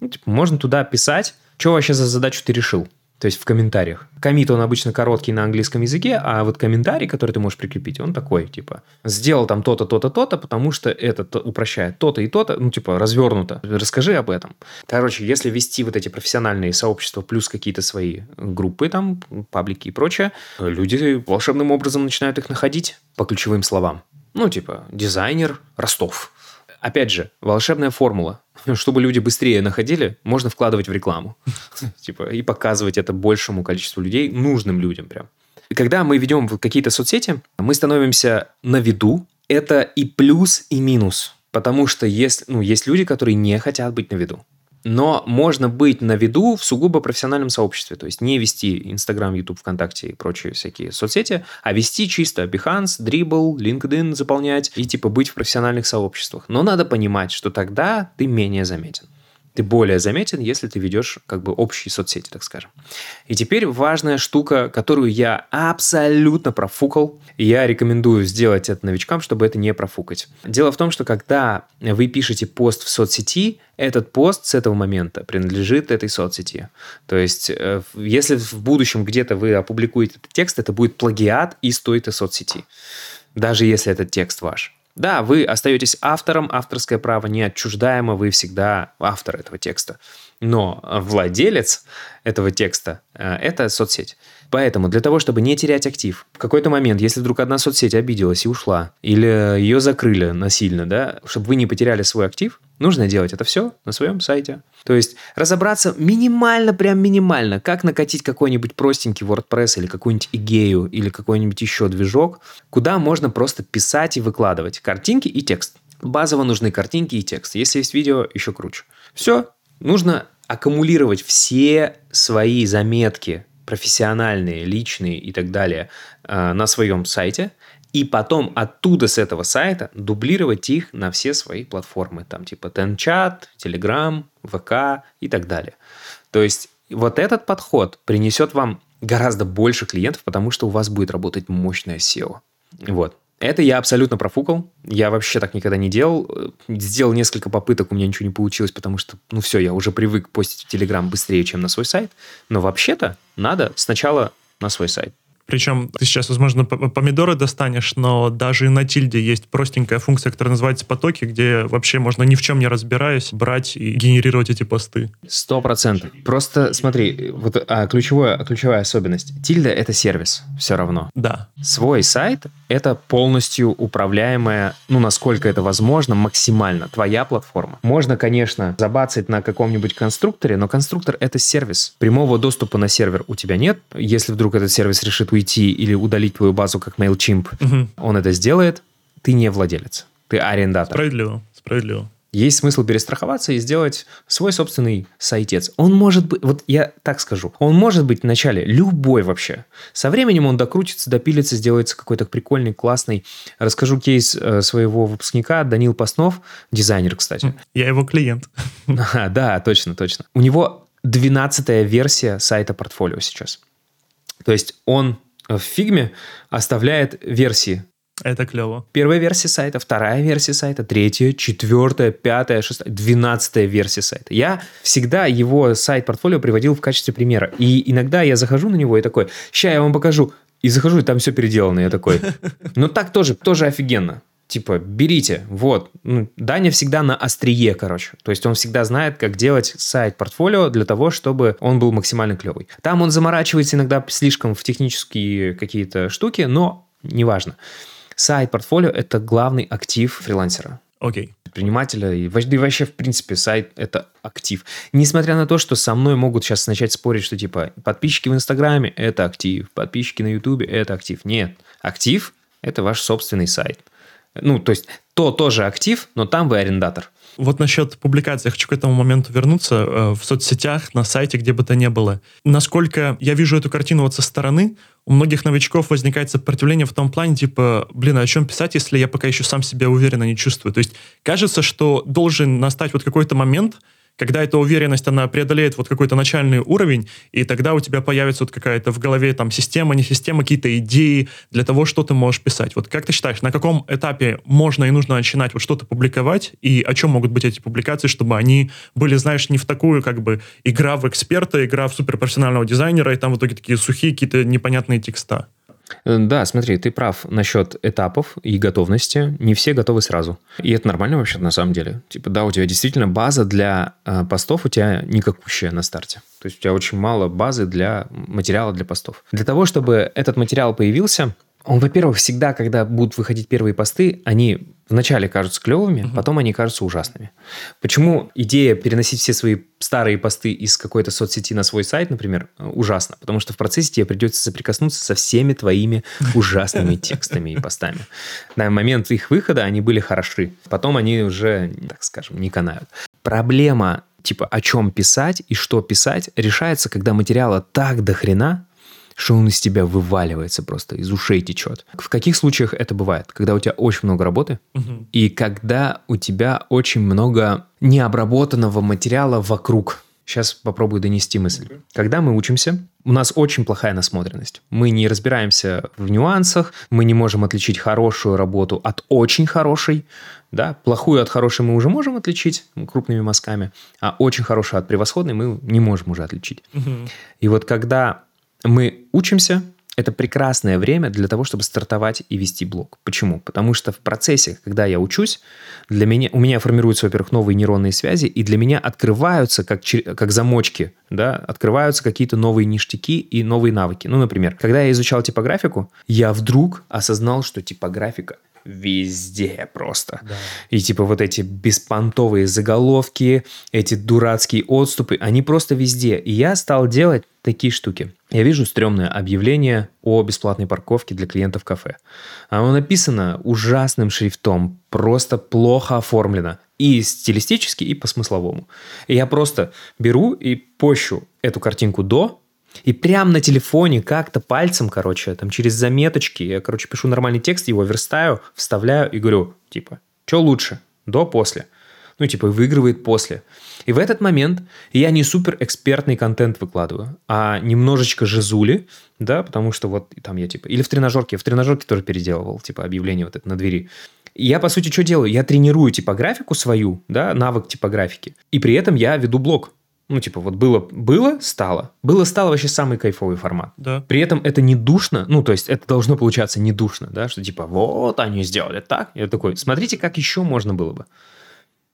Ну, типа, можно туда писать, что вообще за задачу ты решил. То есть в комментариях. Комит, он обычно короткий на английском языке, а вот комментарий, который ты можешь прикрепить, он такой, типа, сделал там то-то, то-то, то-то, потому что это упрощает то-то и то-то, ну, типа, развернуто. Расскажи об этом. Короче, если вести вот эти профессиональные сообщества плюс какие-то свои группы, там, паблики и прочее, люди волшебным образом начинают их находить по ключевым словам. Ну, типа, дизайнер Ростов. Опять же, волшебная формула чтобы люди быстрее находили, можно вкладывать в рекламу. Типа, и показывать это большему количеству людей, нужным людям прям. Когда мы ведем какие-то соцсети, мы становимся на виду. Это и плюс, и минус. Потому что есть, ну, есть люди, которые не хотят быть на виду. Но можно быть на виду в сугубо профессиональном сообществе, то есть не вести Инстаграм, Ютуб, ВКонтакте и прочие всякие соцсети, а вести чисто Behance, Dribble, LinkedIn заполнять и типа быть в профессиональных сообществах. Но надо понимать, что тогда ты менее заметен ты более заметен, если ты ведешь как бы общие соцсети, так скажем. И теперь важная штука, которую я абсолютно профукал, и я рекомендую сделать это новичкам, чтобы это не профукать. Дело в том, что когда вы пишете пост в соцсети, этот пост с этого момента принадлежит этой соцсети. То есть, э, если в будущем где-то вы опубликуете этот текст, это будет плагиат из той-то соцсети. Даже если этот текст ваш. Да, вы остаетесь автором, авторское право не отчуждаемо, вы всегда автор этого текста. Но владелец этого текста э, – это соцсеть. Поэтому для того, чтобы не терять актив, в какой-то момент, если вдруг одна соцсеть обиделась и ушла, или ее закрыли насильно, да, чтобы вы не потеряли свой актив, нужно делать это все на своем сайте. То есть разобраться минимально, прям минимально, как накатить какой-нибудь простенький WordPress или какую-нибудь игею или какой-нибудь еще движок, куда можно просто писать и выкладывать картинки и текст. Базово нужны картинки и текст. Если есть видео, еще круче. Все, нужно аккумулировать все свои заметки профессиональные, личные и так далее э, на своем сайте, и потом оттуда с этого сайта дублировать их на все свои платформы, там типа Tenchat, Telegram, ВК и так далее. То есть вот этот подход принесет вам гораздо больше клиентов, потому что у вас будет работать мощное SEO. Вот. Это я абсолютно профукал. Я вообще так никогда не делал. Сделал несколько попыток, у меня ничего не получилось, потому что, ну все, я уже привык постить в Телеграм быстрее, чем на свой сайт. Но вообще-то надо сначала на свой сайт. Причем ты сейчас, возможно, помидоры достанешь, но даже на тильде есть простенькая функция, которая называется потоки, где вообще можно ни в чем не разбираясь брать и генерировать эти посты. Сто процентов. Просто смотри, вот а, ключевая, ключевая особенность. Тильда — это сервис все равно. Да. Свой сайт — это полностью управляемая, ну, насколько это возможно, максимально твоя платформа. Можно, конечно, забацать на каком-нибудь конструкторе, но конструктор — это сервис. Прямого доступа на сервер у тебя нет. Если вдруг этот сервис решит уйти или удалить твою базу, как MailChimp, угу. он это сделает, ты не владелец, ты арендатор. Справедливо, справедливо. Есть смысл перестраховаться и сделать свой собственный сайтец. Он может быть, вот я так скажу, он может быть вначале любой вообще. Со временем он докрутится, допилится, сделается какой-то прикольный, классный. Расскажу кейс э, своего выпускника, Данил Паснов, дизайнер, кстати. Я его клиент. А, да, точно, точно. У него 12 версия сайта портфолио сейчас. То есть он в фигме оставляет версии. Это клево. Первая версия сайта, вторая версия сайта, третья, четвертая, пятая, шестая, двенадцатая версия сайта. Я всегда его сайт-портфолио приводил в качестве примера. И иногда я захожу на него и такой, ща я вам покажу. И захожу, и там все переделано. Я такой, ну так тоже, тоже офигенно типа, берите, вот. Ну, Даня всегда на острие, короче. То есть он всегда знает, как делать сайт-портфолио для того, чтобы он был максимально клевый. Там он заморачивается иногда слишком в технические какие-то штуки, но неважно. Сайт-портфолио – это главный актив фрилансера. Окей. предпринимателя, и вообще, в принципе, сайт – это актив. Несмотря на то, что со мной могут сейчас начать спорить, что, типа, подписчики в Инстаграме – это актив, подписчики на Ютубе – это актив. Нет, актив – это ваш собственный сайт. Ну, то есть, то тоже актив, но там вы арендатор. Вот насчет публикации, я хочу к этому моменту вернуться. Э, в соцсетях, на сайте, где бы то ни было. Насколько я вижу эту картину вот со стороны, у многих новичков возникает сопротивление в том плане, типа, блин, а о чем писать, если я пока еще сам себя уверенно не чувствую? То есть кажется, что должен настать вот какой-то момент, когда эта уверенность, она преодолеет вот какой-то начальный уровень, и тогда у тебя появится вот какая-то в голове там система, не система, какие-то идеи для того, что ты можешь писать. Вот как ты считаешь, на каком этапе можно и нужно начинать вот что-то публиковать, и о чем могут быть эти публикации, чтобы они были, знаешь, не в такую как бы игра в эксперта, игра в суперпрофессионального дизайнера, и там в итоге такие сухие какие-то непонятные текста? Э, да, смотри, ты прав насчет этапов и готовности. Не все готовы сразу. И это нормально вообще на самом деле. Типа, да, у тебя действительно база для э, постов у тебя никакущая на старте. То есть у тебя очень мало базы для материала для постов. Для того, чтобы этот материал появился, он, во-первых, всегда, когда будут выходить первые посты, они вначале кажутся клевыми, угу. потом они кажутся ужасными. Почему идея переносить все свои старые посты из какой-то соцсети на свой сайт, например, ужасна? Потому что в процессе тебе придется соприкоснуться со всеми твоими ужасными текстами и постами. На момент их выхода они были хороши. Потом они уже, так скажем, не канают. Проблема типа о чем писать и что писать решается, когда материала так до хрена, что он из тебя вываливается просто, из ушей течет. В каких случаях это бывает? Когда у тебя очень много работы, угу. и когда у тебя очень много необработанного материала вокруг. Сейчас попробую донести мысль. Okay. Когда мы учимся, у нас очень плохая насмотренность. Мы не разбираемся в нюансах, мы не можем отличить хорошую работу от очень хорошей. Да? Плохую от хорошей мы уже можем отличить крупными мазками, а очень хорошую от превосходной мы не можем уже отличить. Угу. И вот когда мы учимся, это прекрасное время для того, чтобы стартовать и вести блог. Почему? Потому что в процессе, когда я учусь, для меня, у меня формируются, во-первых, новые нейронные связи, и для меня открываются, как, как замочки, да, открываются какие-то новые ништяки и новые навыки. Ну, например, когда я изучал типографику, я вдруг осознал, что типографика везде просто. Да. И типа вот эти беспонтовые заголовки, эти дурацкие отступы, они просто везде. И я стал делать такие штуки. Я вижу стрёмное объявление о бесплатной парковке для клиентов кафе. Оно написано ужасным шрифтом, просто плохо оформлено. И стилистически, и по смысловому. И я просто беру и пощу эту картинку до, и прям на телефоне как-то пальцем, короче, там через заметочки, я, короче, пишу нормальный текст, его верстаю, вставляю и говорю, типа, что лучше, до, после. Ну, типа, выигрывает после. И в этот момент я не супер экспертный контент выкладываю, а немножечко жизули, да, потому что вот там я типа... Или в тренажерке, в тренажерке тоже переделывал, типа, объявление вот это на двери. Я, по сути, что делаю? Я тренирую типографику свою, да, навык типографики, и при этом я веду блог. Ну, типа, вот было, было, стало. Было, стало вообще самый кайфовый формат. Да. При этом это не душно, ну, то есть это должно получаться не душно, да, что типа, вот они сделали так. Я такой, смотрите, как еще можно было бы.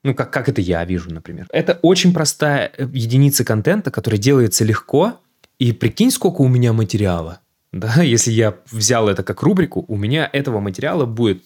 Ну, как, как это я вижу, например. Это очень простая э, единица контента, которая делается легко, и прикинь, сколько у меня материала. Да, если я взял это как рубрику, у меня этого материала будет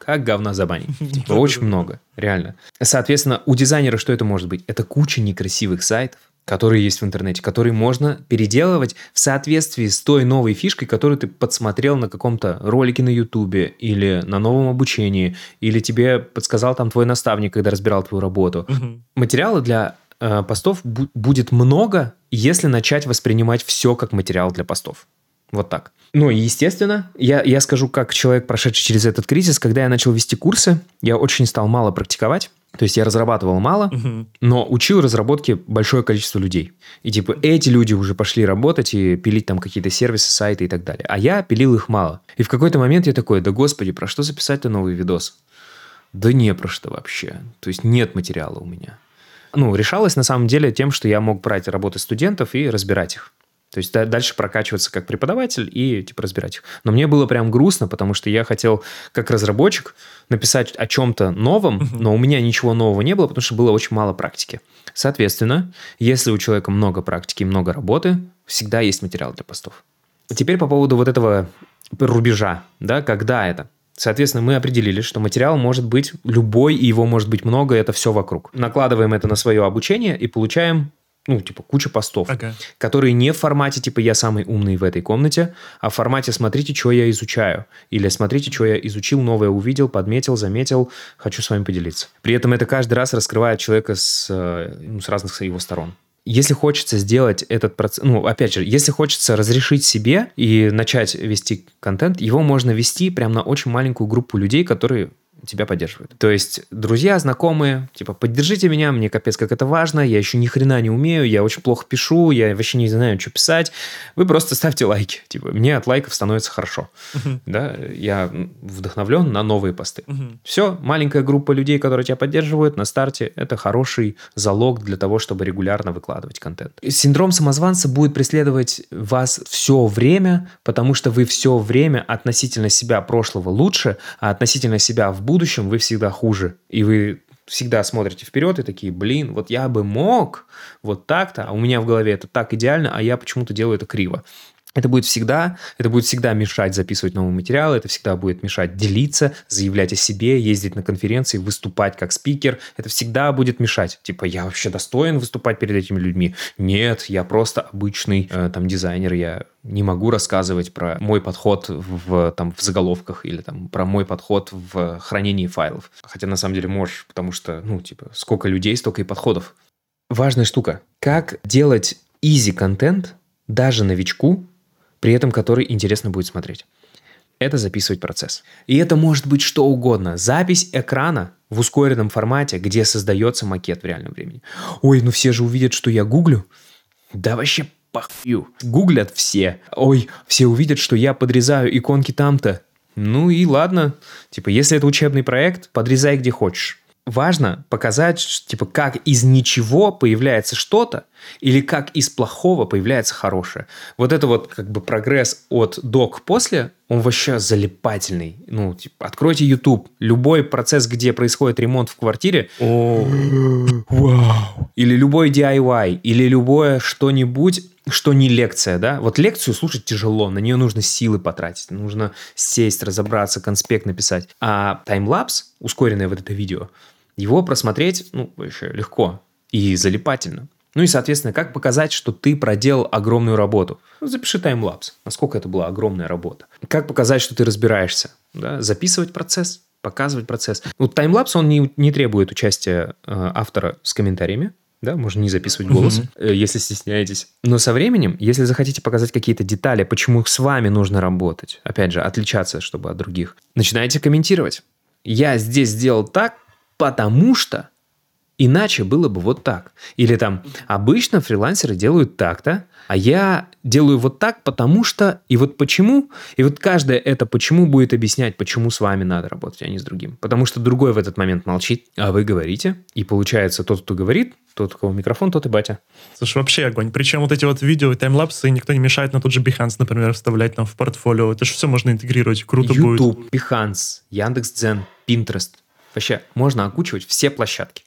как говна за баней. Типа, очень много, реально. Соответственно, у дизайнера что это может быть? Это куча некрасивых сайтов, которые есть в интернете, которые можно переделывать в соответствии с той новой фишкой, которую ты подсмотрел на каком-то ролике на Ютубе или на новом обучении, или тебе подсказал там твой наставник, когда разбирал твою работу. Угу. Материала для э, постов бу- будет много, если начать воспринимать все как материал для постов. Вот так. Ну и, естественно, я, я скажу, как человек, прошедший через этот кризис, когда я начал вести курсы, я очень стал мало практиковать. То есть я разрабатывал мало, угу. но учил разработке большое количество людей. И типа эти люди уже пошли работать и пилить там какие-то сервисы, сайты и так далее. А я пилил их мало. И в какой-то момент я такой, да господи, про что записать-то новый видос? Да не про что вообще. То есть нет материала у меня. Ну, решалось на самом деле тем, что я мог брать работы студентов и разбирать их. То есть дальше прокачиваться как преподаватель и типа разбирать их. Но мне было прям грустно, потому что я хотел как разработчик написать о чем-то новом, но у меня ничего нового не было, потому что было очень мало практики. Соответственно, если у человека много практики и много работы, всегда есть материал для постов. Теперь по поводу вот этого рубежа, да, когда это. Соответственно, мы определили, что материал может быть любой, и его может быть много, это все вокруг. Накладываем это на свое обучение и получаем ну, типа, куча постов, Ага. которые не в формате, типа, я самый умный в этой комнате, а в формате, смотрите, что я изучаю. Или смотрите, что я изучил, новое увидел, подметил, заметил, хочу с вами поделиться. При этом это каждый раз раскрывает человека с, э, ну, с разных его сторон. Если хочется сделать этот процесс, ну, опять же, если хочется разрешить себе и начать вести контент, его можно вести прямо на очень маленькую группу людей, которые тебя поддерживают. То есть друзья, знакомые, типа, поддержите меня, мне капец как это важно, я еще ни хрена не умею, я очень плохо пишу, я вообще не знаю, что писать. Вы просто ставьте лайки. Типа, мне от лайков становится хорошо. Да, я вдохновлен на новые посты. Все, маленькая группа людей, которые тебя поддерживают на старте, это хороший залог для того, чтобы регулярно выкладывать контент. Синдром самозванца будет преследовать вас все время, потому что вы все время относительно себя прошлого лучше, а относительно себя в будущем вы всегда хуже. И вы всегда смотрите вперед и такие, блин, вот я бы мог вот так-то, а у меня в голове это так идеально, а я почему-то делаю это криво. Это будет всегда, это будет всегда мешать записывать новые материалы, это всегда будет мешать делиться, заявлять о себе, ездить на конференции, выступать как спикер. Это всегда будет мешать. Типа, я вообще достоин выступать перед этими людьми? Нет, я просто обычный э, там дизайнер, я не могу рассказывать про мой подход в, там, в заголовках или там про мой подход в хранении файлов. Хотя на самом деле можешь, потому что, ну, типа, сколько людей, столько и подходов. Важная штука. Как делать easy контент даже новичку, при этом который интересно будет смотреть. Это записывать процесс. И это может быть что угодно. Запись экрана в ускоренном формате, где создается макет в реальном времени. Ой, ну все же увидят, что я гуглю. Да вообще похую. Гуглят все. Ой, все увидят, что я подрезаю иконки там-то. Ну и ладно. Типа, если это учебный проект, подрезай где хочешь. Важно показать, типа, как из ничего появляется что-то, или как из плохого появляется хорошее. Вот это вот как бы прогресс от до к после, он вообще залипательный. Ну, типа, откройте YouTube. Любой процесс, где происходит ремонт в квартире, Вау. Или любой DIY, или любое что-нибудь, что не лекция, да? Вот лекцию слушать тяжело, на нее нужно силы потратить, нужно сесть, разобраться, конспект написать. А таймлапс, ускоренное вот это видео, его просмотреть, ну, вообще легко и залипательно. Ну и, соответственно, как показать, что ты проделал огромную работу? Ну, запиши таймлапс. Насколько это была огромная работа. Как показать, что ты разбираешься? Да? Записывать процесс, показывать процесс. Вот таймлапс, он не, не требует участия э, автора с комментариями. Да, можно не записывать голос, э, если стесняетесь. Но со временем, если захотите показать какие-то детали, почему с вами нужно работать, опять же, отличаться, чтобы от других, начинайте комментировать. Я здесь сделал так, потому что Иначе было бы вот так. Или там, обычно фрилансеры делают так-то, а я делаю вот так, потому что, и вот почему, и вот каждое это почему будет объяснять, почему с вами надо работать, а не с другим. Потому что другой в этот момент молчит, а вы говорите, и получается тот, кто говорит, тот, у кого микрофон, тот и батя. Слушай, вообще огонь. Причем вот эти вот видео и таймлапсы никто не мешает на тот же Behance, например, вставлять там в портфолио. Это же все можно интегрировать. Круто будет. YouTube, Behance, Яндекс.Дзен, Pinterest. Вообще, можно окучивать все площадки.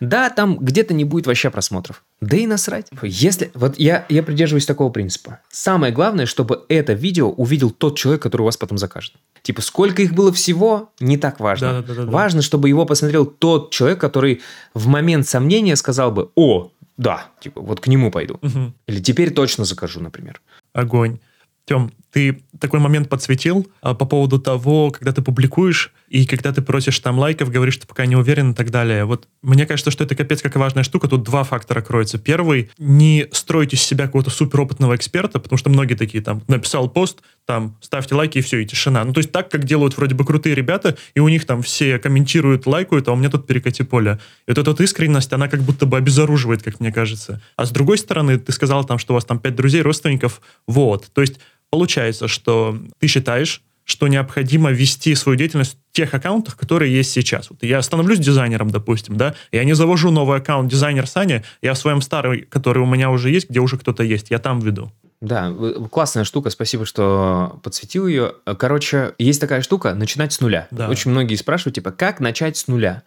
Да, там где-то не будет вообще просмотров. Да и насрать. Если, вот я, я придерживаюсь такого принципа. Самое главное, чтобы это видео увидел тот человек, который у вас потом закажет. Типа, сколько их было всего, не так важно. Да-да-да-да. Важно, чтобы его посмотрел тот человек, который в момент сомнения сказал бы, о, да, типа, вот к нему пойду. Мгм. Или теперь точно закажу, например. Огонь. Тем, ты такой момент подсветил а, по поводу того, когда ты публикуешь и когда ты просишь там лайков, говоришь, что пока не уверен и так далее. Вот мне кажется, что это капец как важная штука. Тут два фактора кроются. Первый, не стройте из себя какого-то суперопытного эксперта, потому что многие такие там, написал пост, там, ставьте лайки и все, и тишина. Ну, то есть так, как делают вроде бы крутые ребята, и у них там все комментируют, лайкают, а у меня тут перекати поле. И вот эта вот искренность, она как будто бы обезоруживает, как мне кажется. А с другой стороны, ты сказал там, что у вас там пять друзей, родственников, вот. То есть Получается, что ты считаешь, что необходимо вести свою деятельность в тех аккаунтах, которые есть сейчас. Вот я становлюсь дизайнером, допустим, да, я не завожу новый аккаунт дизайнер Саня, я в своем старый, который у меня уже есть, где уже кто-то есть, я там веду. Да, классная штука, спасибо, что подсветил ее. Короче, есть такая штука, начинать с нуля. Да. Очень многие спрашивают, типа, как начать с нуля?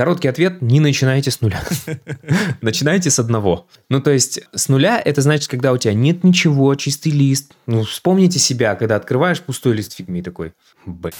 Короткий ответ – не начинайте с нуля. Начинайте с одного. Ну, то есть, с нуля – это значит, когда у тебя нет ничего, чистый лист. Ну, вспомните себя, когда открываешь пустой лист фигми такой, бля,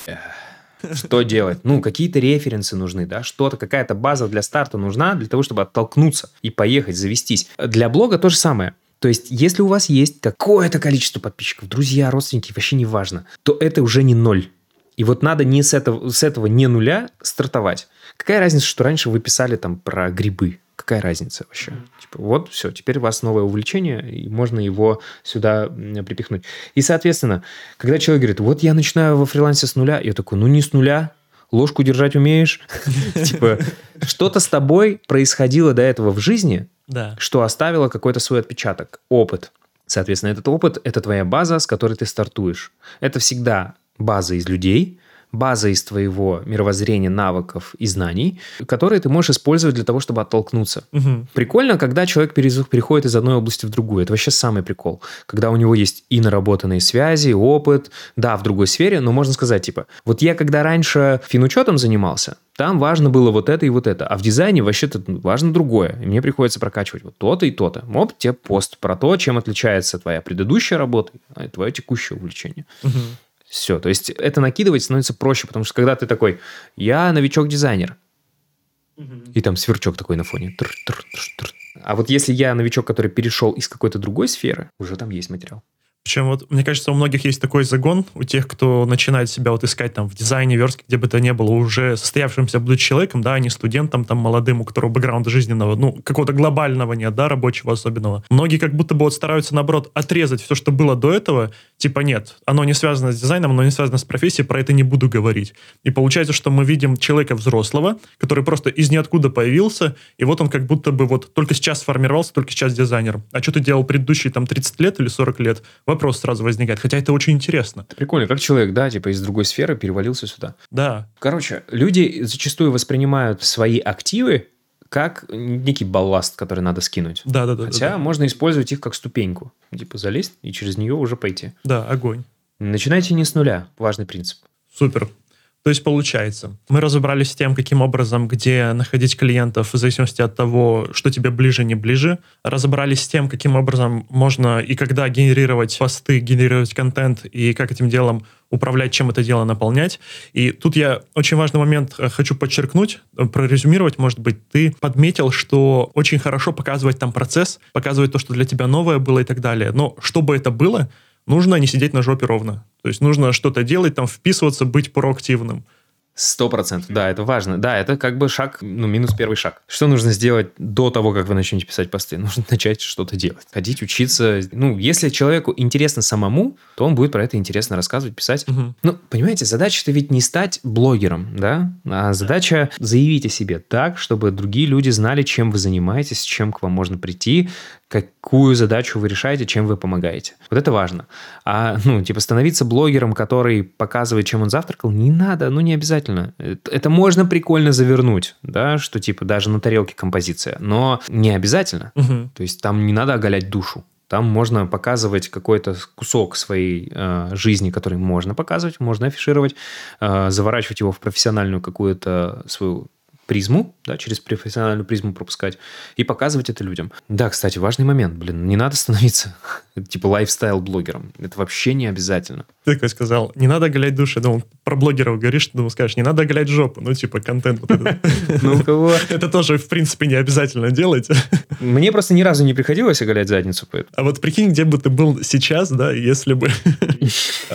Что делать? Ну, какие-то референсы нужны, да, что-то, какая-то база для старта нужна для того, чтобы оттолкнуться и поехать, завестись. Для блога то же самое. То есть, если у вас есть какое-то количество подписчиков, друзья, родственники, вообще не важно, то это уже не ноль. И вот надо не с этого, с этого не нуля стартовать. Какая разница, что раньше вы писали там про грибы? Какая разница вообще? Типа, вот, все, теперь у вас новое увлечение, и можно его сюда припихнуть. И, соответственно, когда человек говорит, вот я начинаю во фрилансе с нуля, я такой, ну не с нуля, ложку держать умеешь. Типа, что-то с тобой происходило до этого в жизни, что оставило какой-то свой отпечаток, опыт. Соответственно, этот опыт – это твоя база, с которой ты стартуешь. Это всегда база из людей, база из твоего мировоззрения, навыков и знаний, которые ты можешь использовать для того, чтобы оттолкнуться. Мгм. Прикольно, когда человек переходит из одной области в другую. Это вообще самый прикол. Когда у него есть и наработанные связи, опыт, да, в другой сфере, но можно сказать, типа, вот я когда раньше финучетом занимался, там важно было вот это и вот это. А в дизайне вообще-то важно другое. И мне приходится прокачивать вот то-то и то-то. Оп, тебе пост про то, чем отличается твоя предыдущая работа и твое текущее увлечение. Мгм. Все. То есть это накидывать становится проще, потому что когда ты такой, я новичок-дизайнер, и там сверчок такой на фоне. Тр, тр, тр, тр. А вот если я новичок, который перешел из какой-то другой сферы, уже там есть материал. Причем вот, мне кажется, у многих есть такой загон, у тех, кто начинает себя вот искать там в дизайне, верстке, где бы то ни было, уже состоявшимся будучи человеком, да, а не студентом там молодым, у которого бэкграунда жизненного, ну, какого-то глобального нет, да, рабочего особенного. Многие как будто бы вот стараются, наоборот, отрезать все, что было до этого, типа нет, оно не связано с дизайном, оно не связано с профессией, про это не буду говорить. И получается, что мы видим человека взрослого, который просто из ниоткуда появился, и вот он как будто бы вот только сейчас сформировался, только сейчас дизайнер. А что ты делал предыдущие там 30 лет или 40 лет? Вопрос сразу возникает. Хотя это очень интересно. Прикольно, как человек, да, типа из другой сферы перевалился сюда. Да. Короче, люди зачастую воспринимают свои активы как некий балласт, который надо скинуть. Да, да, да. Хотя да, можно использовать их как ступеньку. Типа залезть и через нее уже пойти. да, огонь. Начинайте не с нуля. Важный принцип. Супер. То есть получается, мы разобрались с тем, каким образом, где находить клиентов в зависимости от того, что тебе ближе, не ближе. Разобрались с тем, каким образом можно и когда генерировать посты, генерировать контент, и как этим делом управлять, чем это дело наполнять. И тут я очень важный момент э, хочу подчеркнуть, э, прорезюмировать, может быть, ты подметил, что очень хорошо показывать там процесс, показывать то, что для тебя новое было и так далее. Но чтобы это было, нужно не сидеть на жопе ровно. То есть нужно что-то делать, там вписываться, быть проактивным. Сто процентов, да, это важно. Да, это как бы шаг, ну, минус первый шаг. Что нужно сделать до того, как вы начнете писать посты? Нужно начать что-то делать. Ходить, учиться. Ну, если человеку интересно самому, то он будет про это интересно рассказывать, писать. Мгм. Ну, понимаете, задача-то ведь не стать блогером, да? А задача заявить о себе так, чтобы другие люди знали, чем вы занимаетесь, чем к вам можно прийти, какую задачу вы решаете, чем вы помогаете. Вот это важно. А, ну, типа, становиться блогером, который показывает, чем он завтракал, не надо, ну, не обязательно. Это, можно прикольно завернуть, да, что, типа, даже на тарелке композиция, но не обязательно. Мгм. То есть там не надо оголять душу. Там можно показывать какой-то кусок своей э, жизни, который можно показывать, можно афишировать, э, заворачивать его в профессиональную какую-то свою призму, да, через профессиональную призму пропускать и показывать это людям. Да, кстати, важный момент, блин, не надо становиться типа лайфстайл-блогером. Это вообще не обязательно. Такой сказал, не надо оголять душу. Я думал, про блогеров говоришь, ты думал, скажешь, не надо оголять жопу. Ну, типа, контент вот этот. Ну, кого... Это тоже, в принципе, не обязательно делать. Мне просто ни разу не приходилось оголять задницу. А вот прикинь, где бы ты был сейчас, да, если бы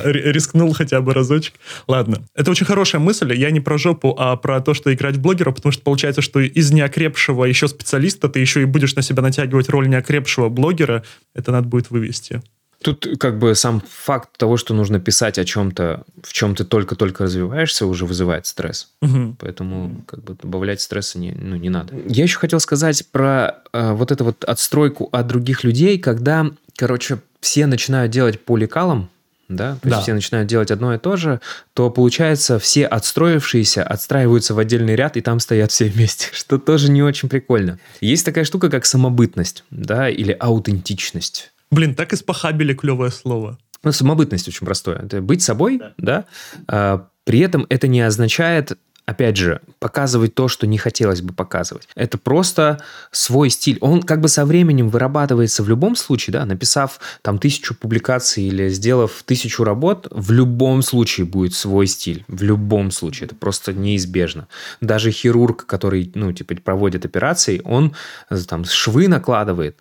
ри- рискнул хотя бы разочек. Ладно. Это очень хорошая мысль. Я не про жопу, а про то, что играть в блогера, потому что получается, что из неокрепшего еще специалиста ты еще и будешь на себя натягивать роль неокрепшего блогера. Это надо будет вывести. Тут как бы сам факт того, что нужно писать о чем-то, в чем ты только-только развиваешься, уже вызывает стресс. Мгм. Поэтому как бы добавлять стресса не, ну, не надо. Я еще хотел сказать про э, вот эту вот отстройку от других людей, когда, короче, все начинают делать по лекалам, да, то Да. есть все начинают делать одно и то же, то получается все отстроившиеся отстраиваются в отдельный ряд и там стоят все вместе, что тоже не очень прикольно. Есть такая штука, как самобытность, да, или аутентичность. Блин, так и спахабили клевое слово. Ну, самобытность очень простое. Это быть собой, да. А, при этом это не означает опять же, показывать то, что не хотелось бы показывать. Это просто свой стиль. Он как бы со временем вырабатывается в любом случае, да, написав там тысячу публикаций или сделав тысячу работ, в любом случае будет свой стиль. В любом случае. Это просто неизбежно. Даже хирург, который, ну, типа, проводит операции, он э, там швы накладывает,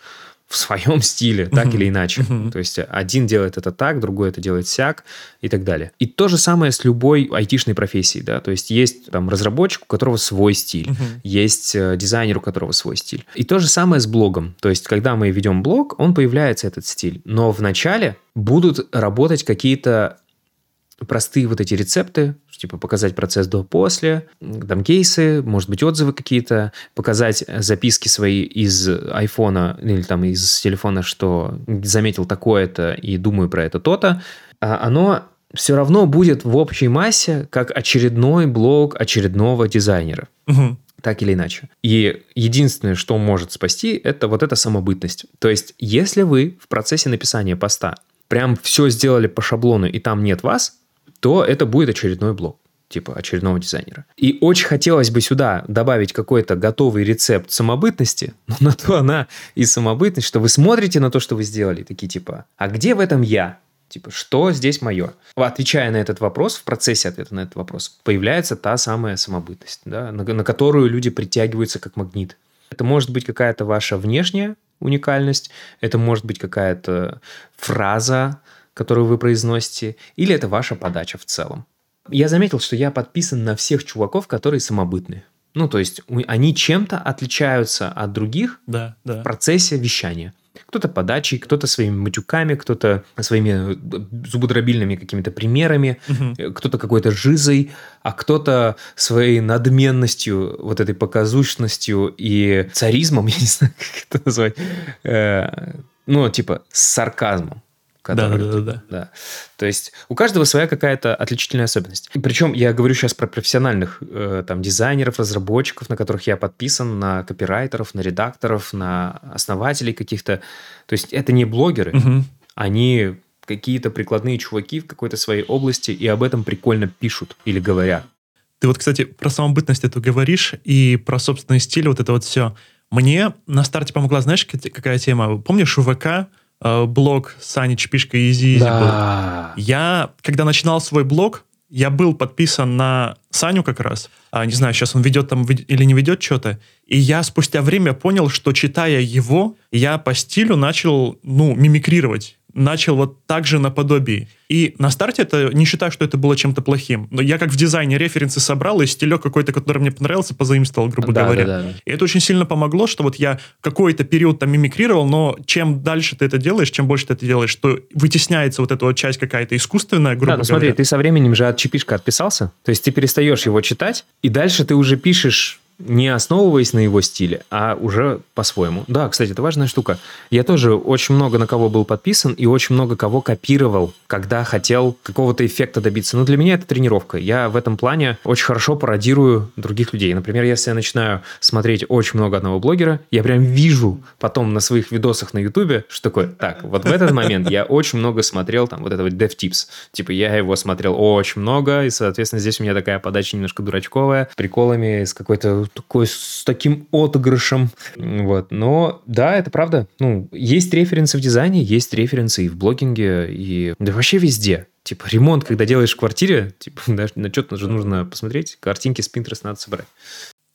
в своем стиле, так uh-huh. или иначе. Uh-huh. То есть один делает это так, другой это делает сяк и так далее. И то же самое с любой айтишной профессией, да, то есть есть там разработчик, у которого свой стиль, uh-huh. есть э, дизайнер, у которого свой стиль. И то же самое с блогом. То есть когда мы ведем блог, он появляется этот стиль, но в начале будут работать какие-то простые вот эти рецепты, типа показать процесс до-после, там кейсы, может быть, отзывы какие-то, показать записки свои из айфона или там из телефона, что заметил такое-то и думаю про это то-то, а оно все равно будет в общей массе как очередной блог очередного дизайнера. Угу так или иначе. И единственное, что может спасти, это вот эта самобытность. То есть, если вы в процессе написания поста прям все сделали по шаблону, и там нет вас, то это будет очередной блок типа очередного дизайнера. И очень хотелось бы сюда добавить какой-то готовый рецепт самобытности, но на то она и самобытность, что вы смотрите на то, что вы сделали, такие типа, а где в этом я? Типа, что здесь мое? Отвечая на этот вопрос, в процессе ответа на этот вопрос, появляется та самая самобытность, да, на, на которую люди притягиваются как магнит. Это может быть какая-то ваша внешняя уникальность, это может быть какая-то фраза, которую вы произносите, или это ваша подача в целом. Я заметил, что я подписан на всех чуваков, которые самобытные. Ну, то есть они чем-то отличаются от других да, да. в процессе вещания. Кто-то подачей, кто-то своими матюками, кто-то своими зубодробильными какими-то примерами, угу. кто-то какой-то жизой, а кто-то своей надменностью, вот этой показушностью и царизмом, я не знаю, как это назвать, э, ну, типа, с сарказмом. Который, да, да, да, да. да. То есть у каждого своя какая-то отличительная особенность. Причем я говорю сейчас про профессиональных э, там дизайнеров, разработчиков, на которых я подписан, на копирайтеров, на редакторов, на основателей каких-то. То есть это не блогеры, угу. они какие-то прикладные чуваки в какой-то своей области и об этом прикольно пишут или говорят. Ты вот, кстати, про самобытность эту говоришь и про собственный стиль, вот это вот все. Мне на старте помогла, знаешь, какая тема? Помнишь, ВК Э, блог Сани Чпишка Изи да. был. Я, когда начинал свой блог, я был подписан на Саню как раз. А, не знаю, сейчас он ведет там или не ведет что-то. И я спустя время понял, что читая его, я по стилю начал, ну, мимикрировать начал вот так же наподобие. И на старте это не считаю, что это было чем-то плохим. Но я как в дизайне референсы собрал, и стилек какой-то, который мне понравился, позаимствовал, грубо да, говоря. Да, да. И это очень сильно помогло, что вот я какой-то период там мимикрировал, но чем дальше ты это делаешь, чем больше ты это делаешь, то вытесняется вот эта вот часть какая-то искусственная, грубо да, ну смотри, ты со временем же от чипишка отписался, то есть ты перестаешь его читать, и дальше ты уже пишешь не основываясь на его стиле, а уже по-своему. Да, кстати, это важная штука. Я тоже очень много на кого был подписан и очень много кого копировал, когда хотел какого-то эффекта добиться. Но для меня это тренировка. Я в этом плане очень хорошо пародирую других людей. Например, если я начинаю смотреть очень много одного блогера, я прям вижу потом на своих видосах на ютубе, что такое, так, вот в этот момент я очень много смотрел там вот этого DevTips. Типа я его смотрел очень много, и, соответственно, здесь у меня такая подача немножко дурачковая, приколами с какой-то такой с таким отыгрышем. Вот. Но да, это правда. Ну, есть референсы в дизайне, есть референсы и в блогинге, и да вообще везде. Типа ремонт, когда делаешь в квартире, типа, на что-то же нужно посмотреть, картинки с Pinterest надо собрать.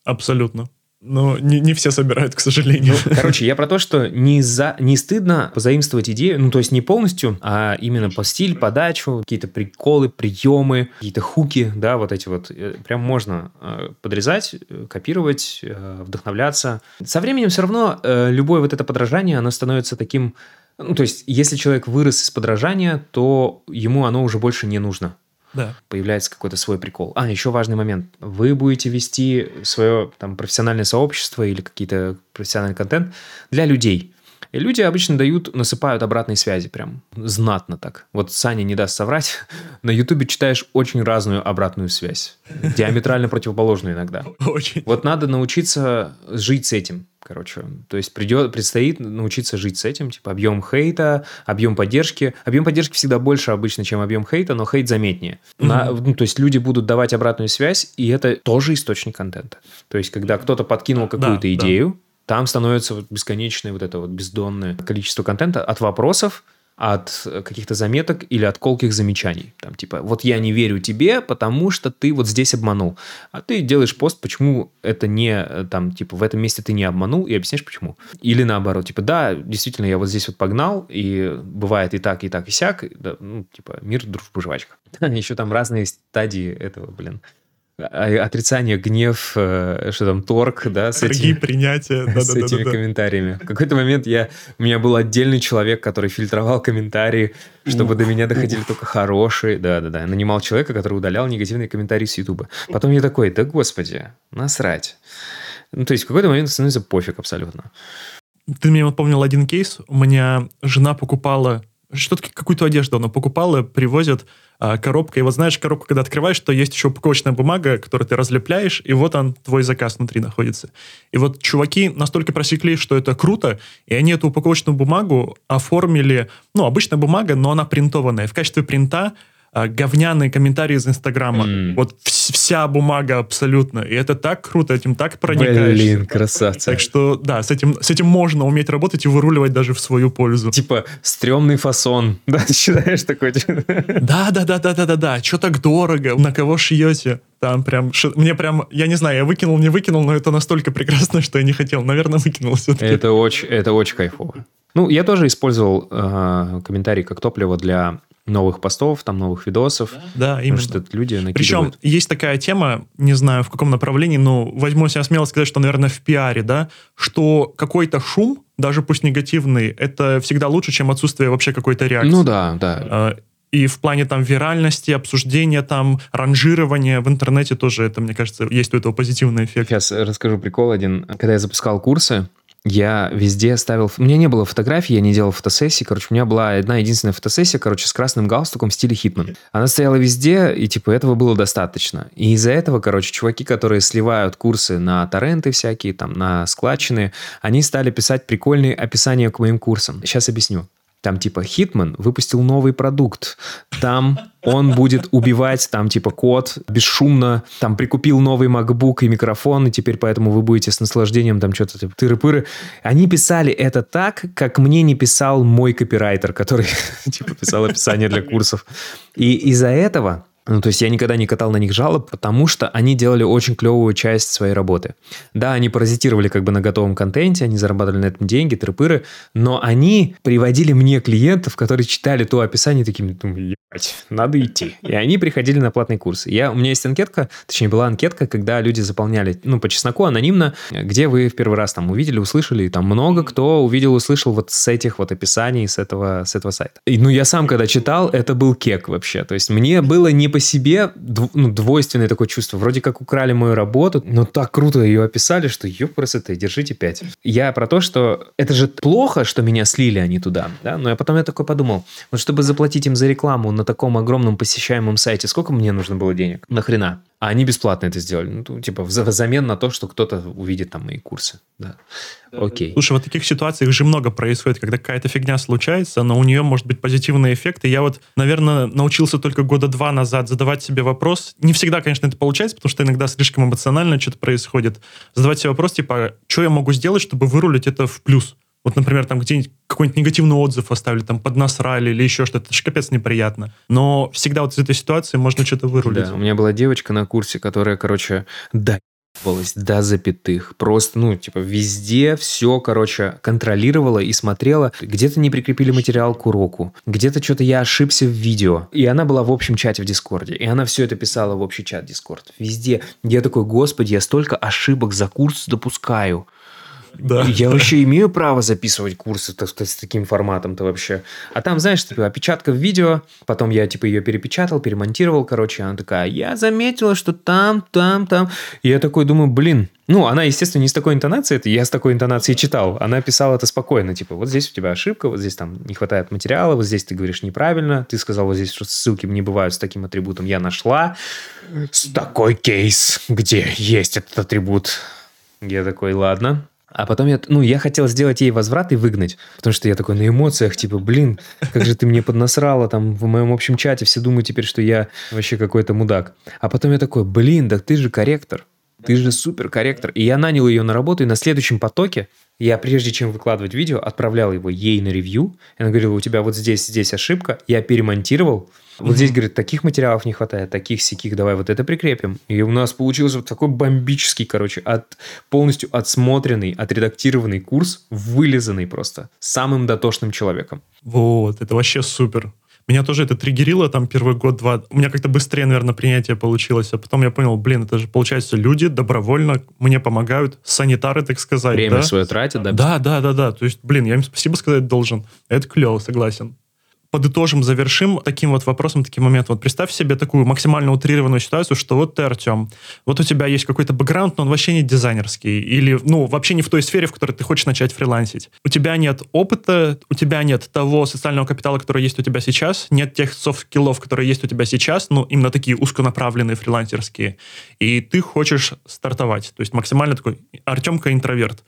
Абсолютно. Но не, не все собирают, к сожалению. Ну, короче, я про то, что не, за, не стыдно позаимствовать идею, ну, то есть не полностью, а именно по стиль, подачу, какие-то приколы, приемы, какие-то хуки, да, вот эти вот. Э, прям можно э, подрезать, э, копировать, вдохновляться. Со временем все равно любое вот это подражание, оно становится таким... Ну, то есть, если человек вырос из подражания, то ему оно уже больше не нужно да. появляется какой-то свой прикол. А, еще важный момент. Вы будете вести свое там, профессиональное сообщество или какие-то профессиональный контент для людей. И люди обычно дают, насыпают обратной связи прям знатно так. Вот Саня не даст соврать, на Ютубе читаешь очень разную обратную связь. Диаметрально противоположную иногда. Очень. Вот надо научиться жить с этим. Короче, то есть придет, предстоит научиться жить с этим, типа объем хейта, объем поддержки. Объем поддержки всегда больше обычно, чем объем хейта, но хейт заметнее. Mm-hmm. На, ну, то есть люди будут давать обратную связь, и это тоже источник контента. То есть когда кто-то подкинул какую-то да, идею, да. там становится вот бесконечное вот это вот бездонное количество контента от вопросов, от каких-то заметок или от колких замечаний. Там типа, вот я не верю тебе, потому что ты вот здесь обманул. А ты делаешь пост, почему это не, там, типа, в этом месте ты не обманул, и объясняешь, почему. Или наоборот, типа, да, действительно, я вот здесь вот погнал, и бывает и так, и так, и сяк. Да, ну, типа, мир, дружба, жвачка. Еще там разные стадии этого, блин, отрицание, гнев, э, что там, торг, да, с этими, принятия, да, с этими комментариями. В какой-то момент я, у меня был отдельный человек, который фильтровал комментарии, чтобы до меня доходили только хорошие. Да-да-да, нанимал человека, который удалял негативные комментарии с Ютуба. Потом я такой, да господи, насрать. Ну, то есть в какой-то момент становится пофиг абсолютно. Ты мне напомнил один кейс. У меня жена покупала что-то, какую-то одежду она покупала, привозят а, коробка. И вот знаешь, коробку, когда открываешь, то есть еще упаковочная бумага, которую ты разлепляешь, и вот он, твой заказ внутри находится. И вот чуваки настолько просекли, что это круто, и они эту упаковочную бумагу оформили, ну, обычная бумага, но она принтованная. В качестве принта говняные комментарии из Инстаграма. Mm. Вот вся бумага абсолютно. И это так круто, этим так проникаешь. Блин, красавцы. Так что, да, с этим, с этим можно уметь работать и выруливать даже в свою пользу. Типа, стрёмный фасон. Да, ты считаешь такой? Да, да, да, да, да, да, да. Что так дорого? На кого шьете? Там прям, мне прям, я не знаю, я выкинул, не выкинул, но это настолько прекрасно, что я не хотел. Наверное, выкинул все-таки. Это очень, это очень кайфово. Ну, я тоже использовал э, комментарий как топливо для новых постов, там новых видосов. Да, именно. Потому что люди накидывают. Причем есть такая тема, не знаю в каком направлении, но возьму себя смело сказать, что, наверное, в пиаре, да, что какой-то шум, даже пусть негативный, это всегда лучше, чем отсутствие вообще какой-то реакции. Ну да, да. А, и в плане там виральности, обсуждения, там, ранжирования в интернете тоже это, мне кажется, есть у этого позитивный эффект. Сейчас расскажу прикол один. Когда я запускал курсы, я везде ставил... У меня не было фотографий, я не делал фотосессии. Короче, у меня была одна единственная фотосессия, короче, с красным галстуком в стиле Хитман. Она стояла везде, и, типа, этого было достаточно. И из-за этого, короче, чуваки, которые сливают курсы на торренты всякие, там, на складчины, они стали писать прикольные описания к моим курсам. Сейчас объясню. Там типа Хитман выпустил новый продукт. Там он будет убивать там типа код бесшумно. Там прикупил новый MacBook и микрофон, и теперь поэтому вы будете с наслаждением там что-то типа тыры-пыры. Они писали это так, как мне не писал мой копирайтер, который типа писал описание для курсов. И из-за этого ну, то есть я никогда не катал на них жалоб, потому что они делали очень клевую часть своей работы. Да, они паразитировали как бы на готовом контенте, они зарабатывали на этом деньги, трепыры, но они приводили мне клиентов, которые читали то описание, такими, думаю, ебать, надо идти. И они приходили на платный курс. Я, у меня есть анкетка, точнее была анкетка, когда люди заполняли, ну, по чесноку, анонимно, где вы в первый раз там увидели, услышали, и там много кто увидел, услышал вот с этих вот описаний, с этого, с этого сайта. И, ну, я сам, когда читал, это был кек вообще. То есть мне было не по себе ну, двойственное такое чувство. Вроде как украли мою работу, но так круто ее описали, что ёпрст, держите пять. Я про то, что это же плохо, что меня слили они туда, да? Но я потом я такой подумал, вот чтобы заплатить им за рекламу на таком огромном посещаемом сайте, сколько мне нужно было денег? Нахрена? А они бесплатно это сделали. Ну, типа, взамен на то, что кто-то увидит там мои курсы. Да. Окей. Слушай, вот таких ситуациях же много происходит, когда какая-то фигня случается, но у нее может быть позитивный эффект. И я вот, наверное, научился только года два назад задавать себе вопрос. Не всегда, конечно, это получается, потому что иногда слишком эмоционально что-то происходит. Задавать себе вопрос, типа, что я могу сделать, чтобы вырулить это в плюс? Вот, например, там где-нибудь какой-нибудь негативный отзыв оставили, там поднасрали или еще что-то. Это же капец неприятно. Но всегда вот из этой ситуации можно что-то вырулить. Да, у меня была девочка на курсе, которая, короче, да, до запятых. Просто, ну, типа, везде все, короче, контролировала и смотрела. Где-то не прикрепили материал к уроку, где-то что-то я ошибся в видео. И она была в общем чате в Дискорде. И она все это писала в общий чат Дискорд. Везде. Я такой, господи, я столько ошибок за курс допускаю. Да. Я вообще имею право записывать курсы с таким форматом-то вообще. А там, знаешь, типа опечатка в видео, потом я типа ее перепечатал, перемонтировал, короче, она такая, я заметила, что там, там, там. И я такой думаю, блин, ну, она, естественно, не с такой интонацией, это я с такой интонацией читал. Она писала это спокойно, типа, вот здесь у тебя ошибка, вот здесь там не хватает материала, вот здесь ты говоришь неправильно, ты сказал вот здесь, что ссылки не бывают с таким атрибутом, я нашла с такой кейс, где есть этот атрибут. Я такой, ладно, А потом я, ну, я хотел сделать ей возврат и выгнать, потому что я такой на эмоциях, типа, блин, как же ты мне поднасрала там в моем общем чате, все думают теперь, что я вообще какой-то мудак. А потом я такой, блин, да ты же корректор, ты же супер корректор. И я нанял ее на работу, и на следующем потоке я, прежде чем выкладывать видео, отправлял его ей на ревью. И она говорила, у тебя вот здесь, здесь ошибка. Я перемонтировал. Вот здесь, говорит, таких материалов не хватает, таких сяких, давай вот это прикрепим. И у нас получился вот такой бомбический, короче, от, полностью отсмотренный, отредактированный курс, вылизанный просто самым дотошным человеком. Вот, это вообще супер. Меня тоже это триггерило там первый год-два. У меня как-то быстрее, наверное, принятие получилось. А потом я понял, блин, это же, получается, люди добровольно мне помогают, санитары, так сказать. Время да? свое тратят, да? Да, да, да, да. То есть, блин, я им спасибо сказать должен. Это клево, согласен подытожим, завершим таким вот вопросом, таким моментом. Вот представь себе такую максимально утрированную ситуацию, что вот ты, Артем, вот у тебя есть какой-то бэкграунд, но он вообще не дизайнерский, или, ну, вообще не в той сфере, в которой ты хочешь начать фрилансить. У тебя нет опыта, у тебя нет того социального капитала, который есть у тебя сейчас, нет тех софт-скиллов, которые есть у тебя сейчас, ну, именно такие узконаправленные фрилансерские, и ты хочешь стартовать. То есть максимально такой Артемка интроверт.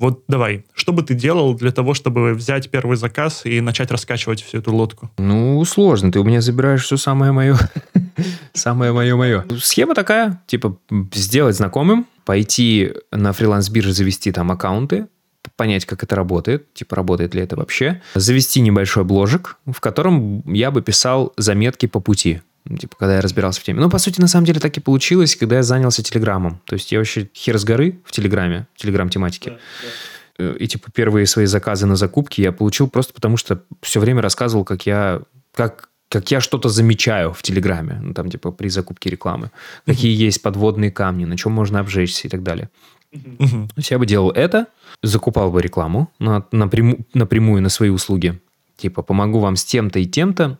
Вот давай, что бы ты делал для того, чтобы взять первый заказ и начать раскачивать всю эту лодку? Ну, сложно. Ты у меня забираешь все самое мое. самое мое-мое. Схема такая, типа, сделать знакомым, пойти на фриланс-бирже, завести там аккаунты, понять, как это работает, типа, работает ли это вообще, завести небольшой бложек, в котором я бы писал заметки по пути. Ну, типа, когда я разбирался в теме. Ну, по сути, на самом деле так и получилось, когда я занялся Телеграмом. То есть я вообще хер с горы в Телеграме, в Телеграм-тематике. Да, да. И, типа, первые свои заказы на закупки я получил просто потому, что все время рассказывал, как я, как, как я что-то замечаю в Телеграме, ну, там, типа, при закупке рекламы. Какие есть подводные камни, на чем можно обжечься и так далее. То есть я бы делал это, закупал бы рекламу на, напрямую, напрямую на свои услуги. Типа, помогу вам с тем-то и тем-то,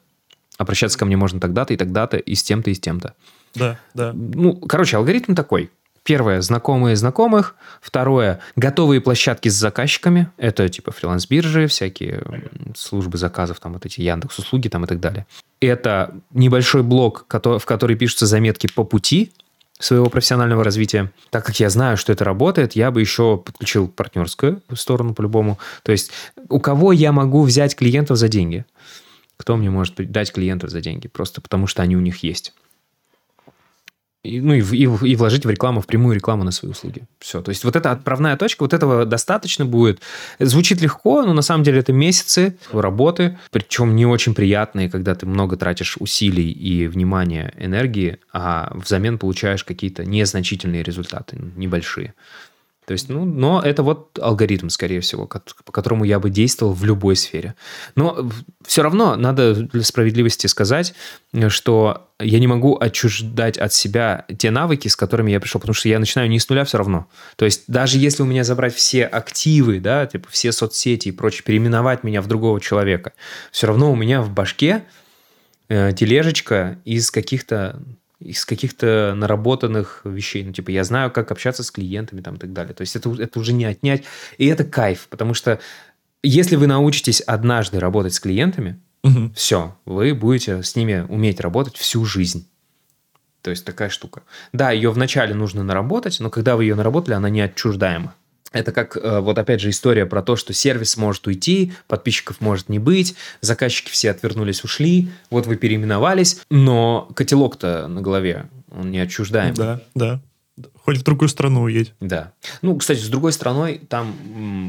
обращаться ко мне можно тогда-то и тогда-то, и с тем-то, и с тем-то. Да, да. Ну, короче, алгоритм такой. Первое, знакомые знакомых. Второе, готовые площадки с заказчиками. Это типа фриланс-биржи, всякие службы заказов, там вот эти Яндекс услуги там и так далее. Это небольшой блок, в который пишутся заметки по пути своего профессионального развития. Так как я знаю, что это работает, я бы еще подключил партнерскую сторону по-любому. То есть у кого я могу взять клиентов за деньги? Кто мне может дать клиентов за деньги? Просто потому, что они у них есть. И, ну и, и, и вложить в рекламу, в прямую рекламу на свои услуги. Все. То есть вот эта отправная точка, вот этого достаточно будет. Звучит легко, но на самом деле это месяцы работы, причем не очень приятные, когда ты много тратишь усилий и внимания, энергии, а взамен получаешь какие-то незначительные результаты, небольшие. То есть, ну, но это вот алгоритм, скорее всего, по которому я бы действовал в любой сфере. Но все равно надо для справедливости сказать, что я не могу отчуждать от себя те навыки, с которыми я пришел, потому что я начинаю не с нуля все равно. То есть даже если у меня забрать все активы, да, типа все соцсети и прочее, переименовать меня в другого человека, все равно у меня в башке э, тележечка из каких-то из каких-то наработанных вещей. Ну, типа, я знаю, как общаться с клиентами там, и так далее. То есть это, это уже не отнять. И это кайф, потому что если вы научитесь однажды работать с клиентами, угу. все, вы будете с ними уметь работать всю жизнь. То есть такая штука. Да, ее вначале нужно наработать, но когда вы ее наработали, она не отчуждаема. Это как, э, вот опять же, история про то, что сервис может уйти, подписчиков может не быть, заказчики все отвернулись, ушли, вот вы переименовались, но котелок-то на голове, он не отчуждаем. Да, да. Хоть в другую страну уедь. Да. Ну, кстати, с другой стороной, там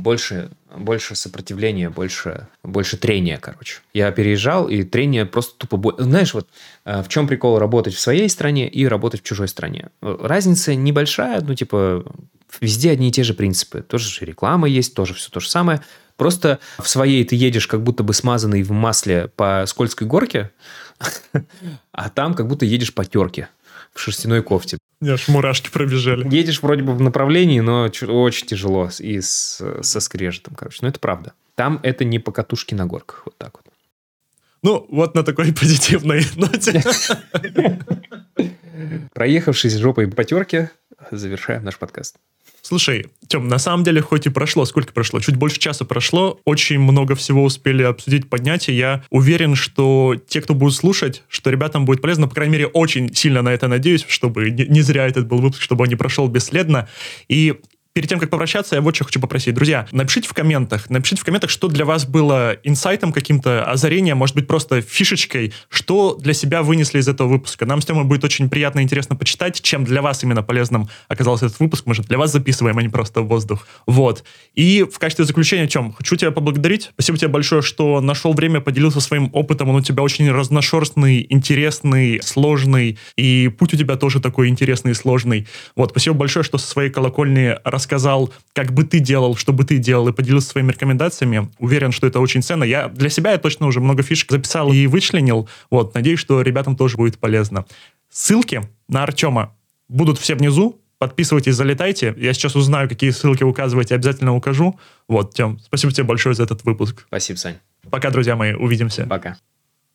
больше, больше сопротивления, больше, больше трения, короче. Я переезжал, и трение просто тупо... Знаешь, вот э, в чем прикол работать в своей стране и работать в чужой стране? Разница небольшая, ну, типа, Везде одни и те же принципы. Тоже же реклама есть, тоже все то же самое. Просто в своей ты едешь как будто бы смазанный в масле по скользкой горке, а там как будто едешь по терке в шерстяной кофте. Мне аж мурашки пробежали. Едешь вроде бы в направлении, но очень тяжело и с, со скрежетом, короче. Но это правда. Там это не по катушке на горках. Вот так вот. Ну, вот на такой позитивной ноте. Проехавшись жопой по терке, завершаем наш подкаст. Слушай, Тем, на самом деле, хоть и прошло, сколько прошло? Чуть больше часа прошло, очень много всего успели обсудить, поднять, и я уверен, что те, кто будут слушать, что ребятам будет полезно, по крайней мере, очень сильно на это надеюсь, чтобы не, не зря этот был выпуск, чтобы он не прошел бесследно. И перед тем, как попрощаться, я вот что хочу попросить. Друзья, напишите в комментах, напишите в комментах, что для вас было инсайтом каким-то, озарением, может быть, просто фишечкой, что для себя вынесли из этого выпуска. Нам с Тёмой будет очень приятно и интересно почитать, чем для вас именно полезным оказался этот выпуск. Мы же для вас записываем, а не просто в воздух. Вот. И в качестве заключения, чем хочу тебя поблагодарить. Спасибо тебе большое, что нашел время, поделился своим опытом. Он у тебя очень разношерстный, интересный, сложный. И путь у тебя тоже такой интересный и сложный. Вот. Спасибо большое, что со своей колокольни рассказал, как бы ты делал, что бы ты делал, и поделился своими рекомендациями. Уверен, что это очень ценно. Я для себя я точно уже много фишек записал и вычленил. Вот, надеюсь, что ребятам тоже будет полезно. Ссылки на Артема будут все внизу. Подписывайтесь, залетайте. Я сейчас узнаю, какие ссылки указывать, обязательно укажу. Вот, Тем, спасибо тебе большое за этот выпуск. Спасибо, Сань. Пока, друзья мои, увидимся. Пока.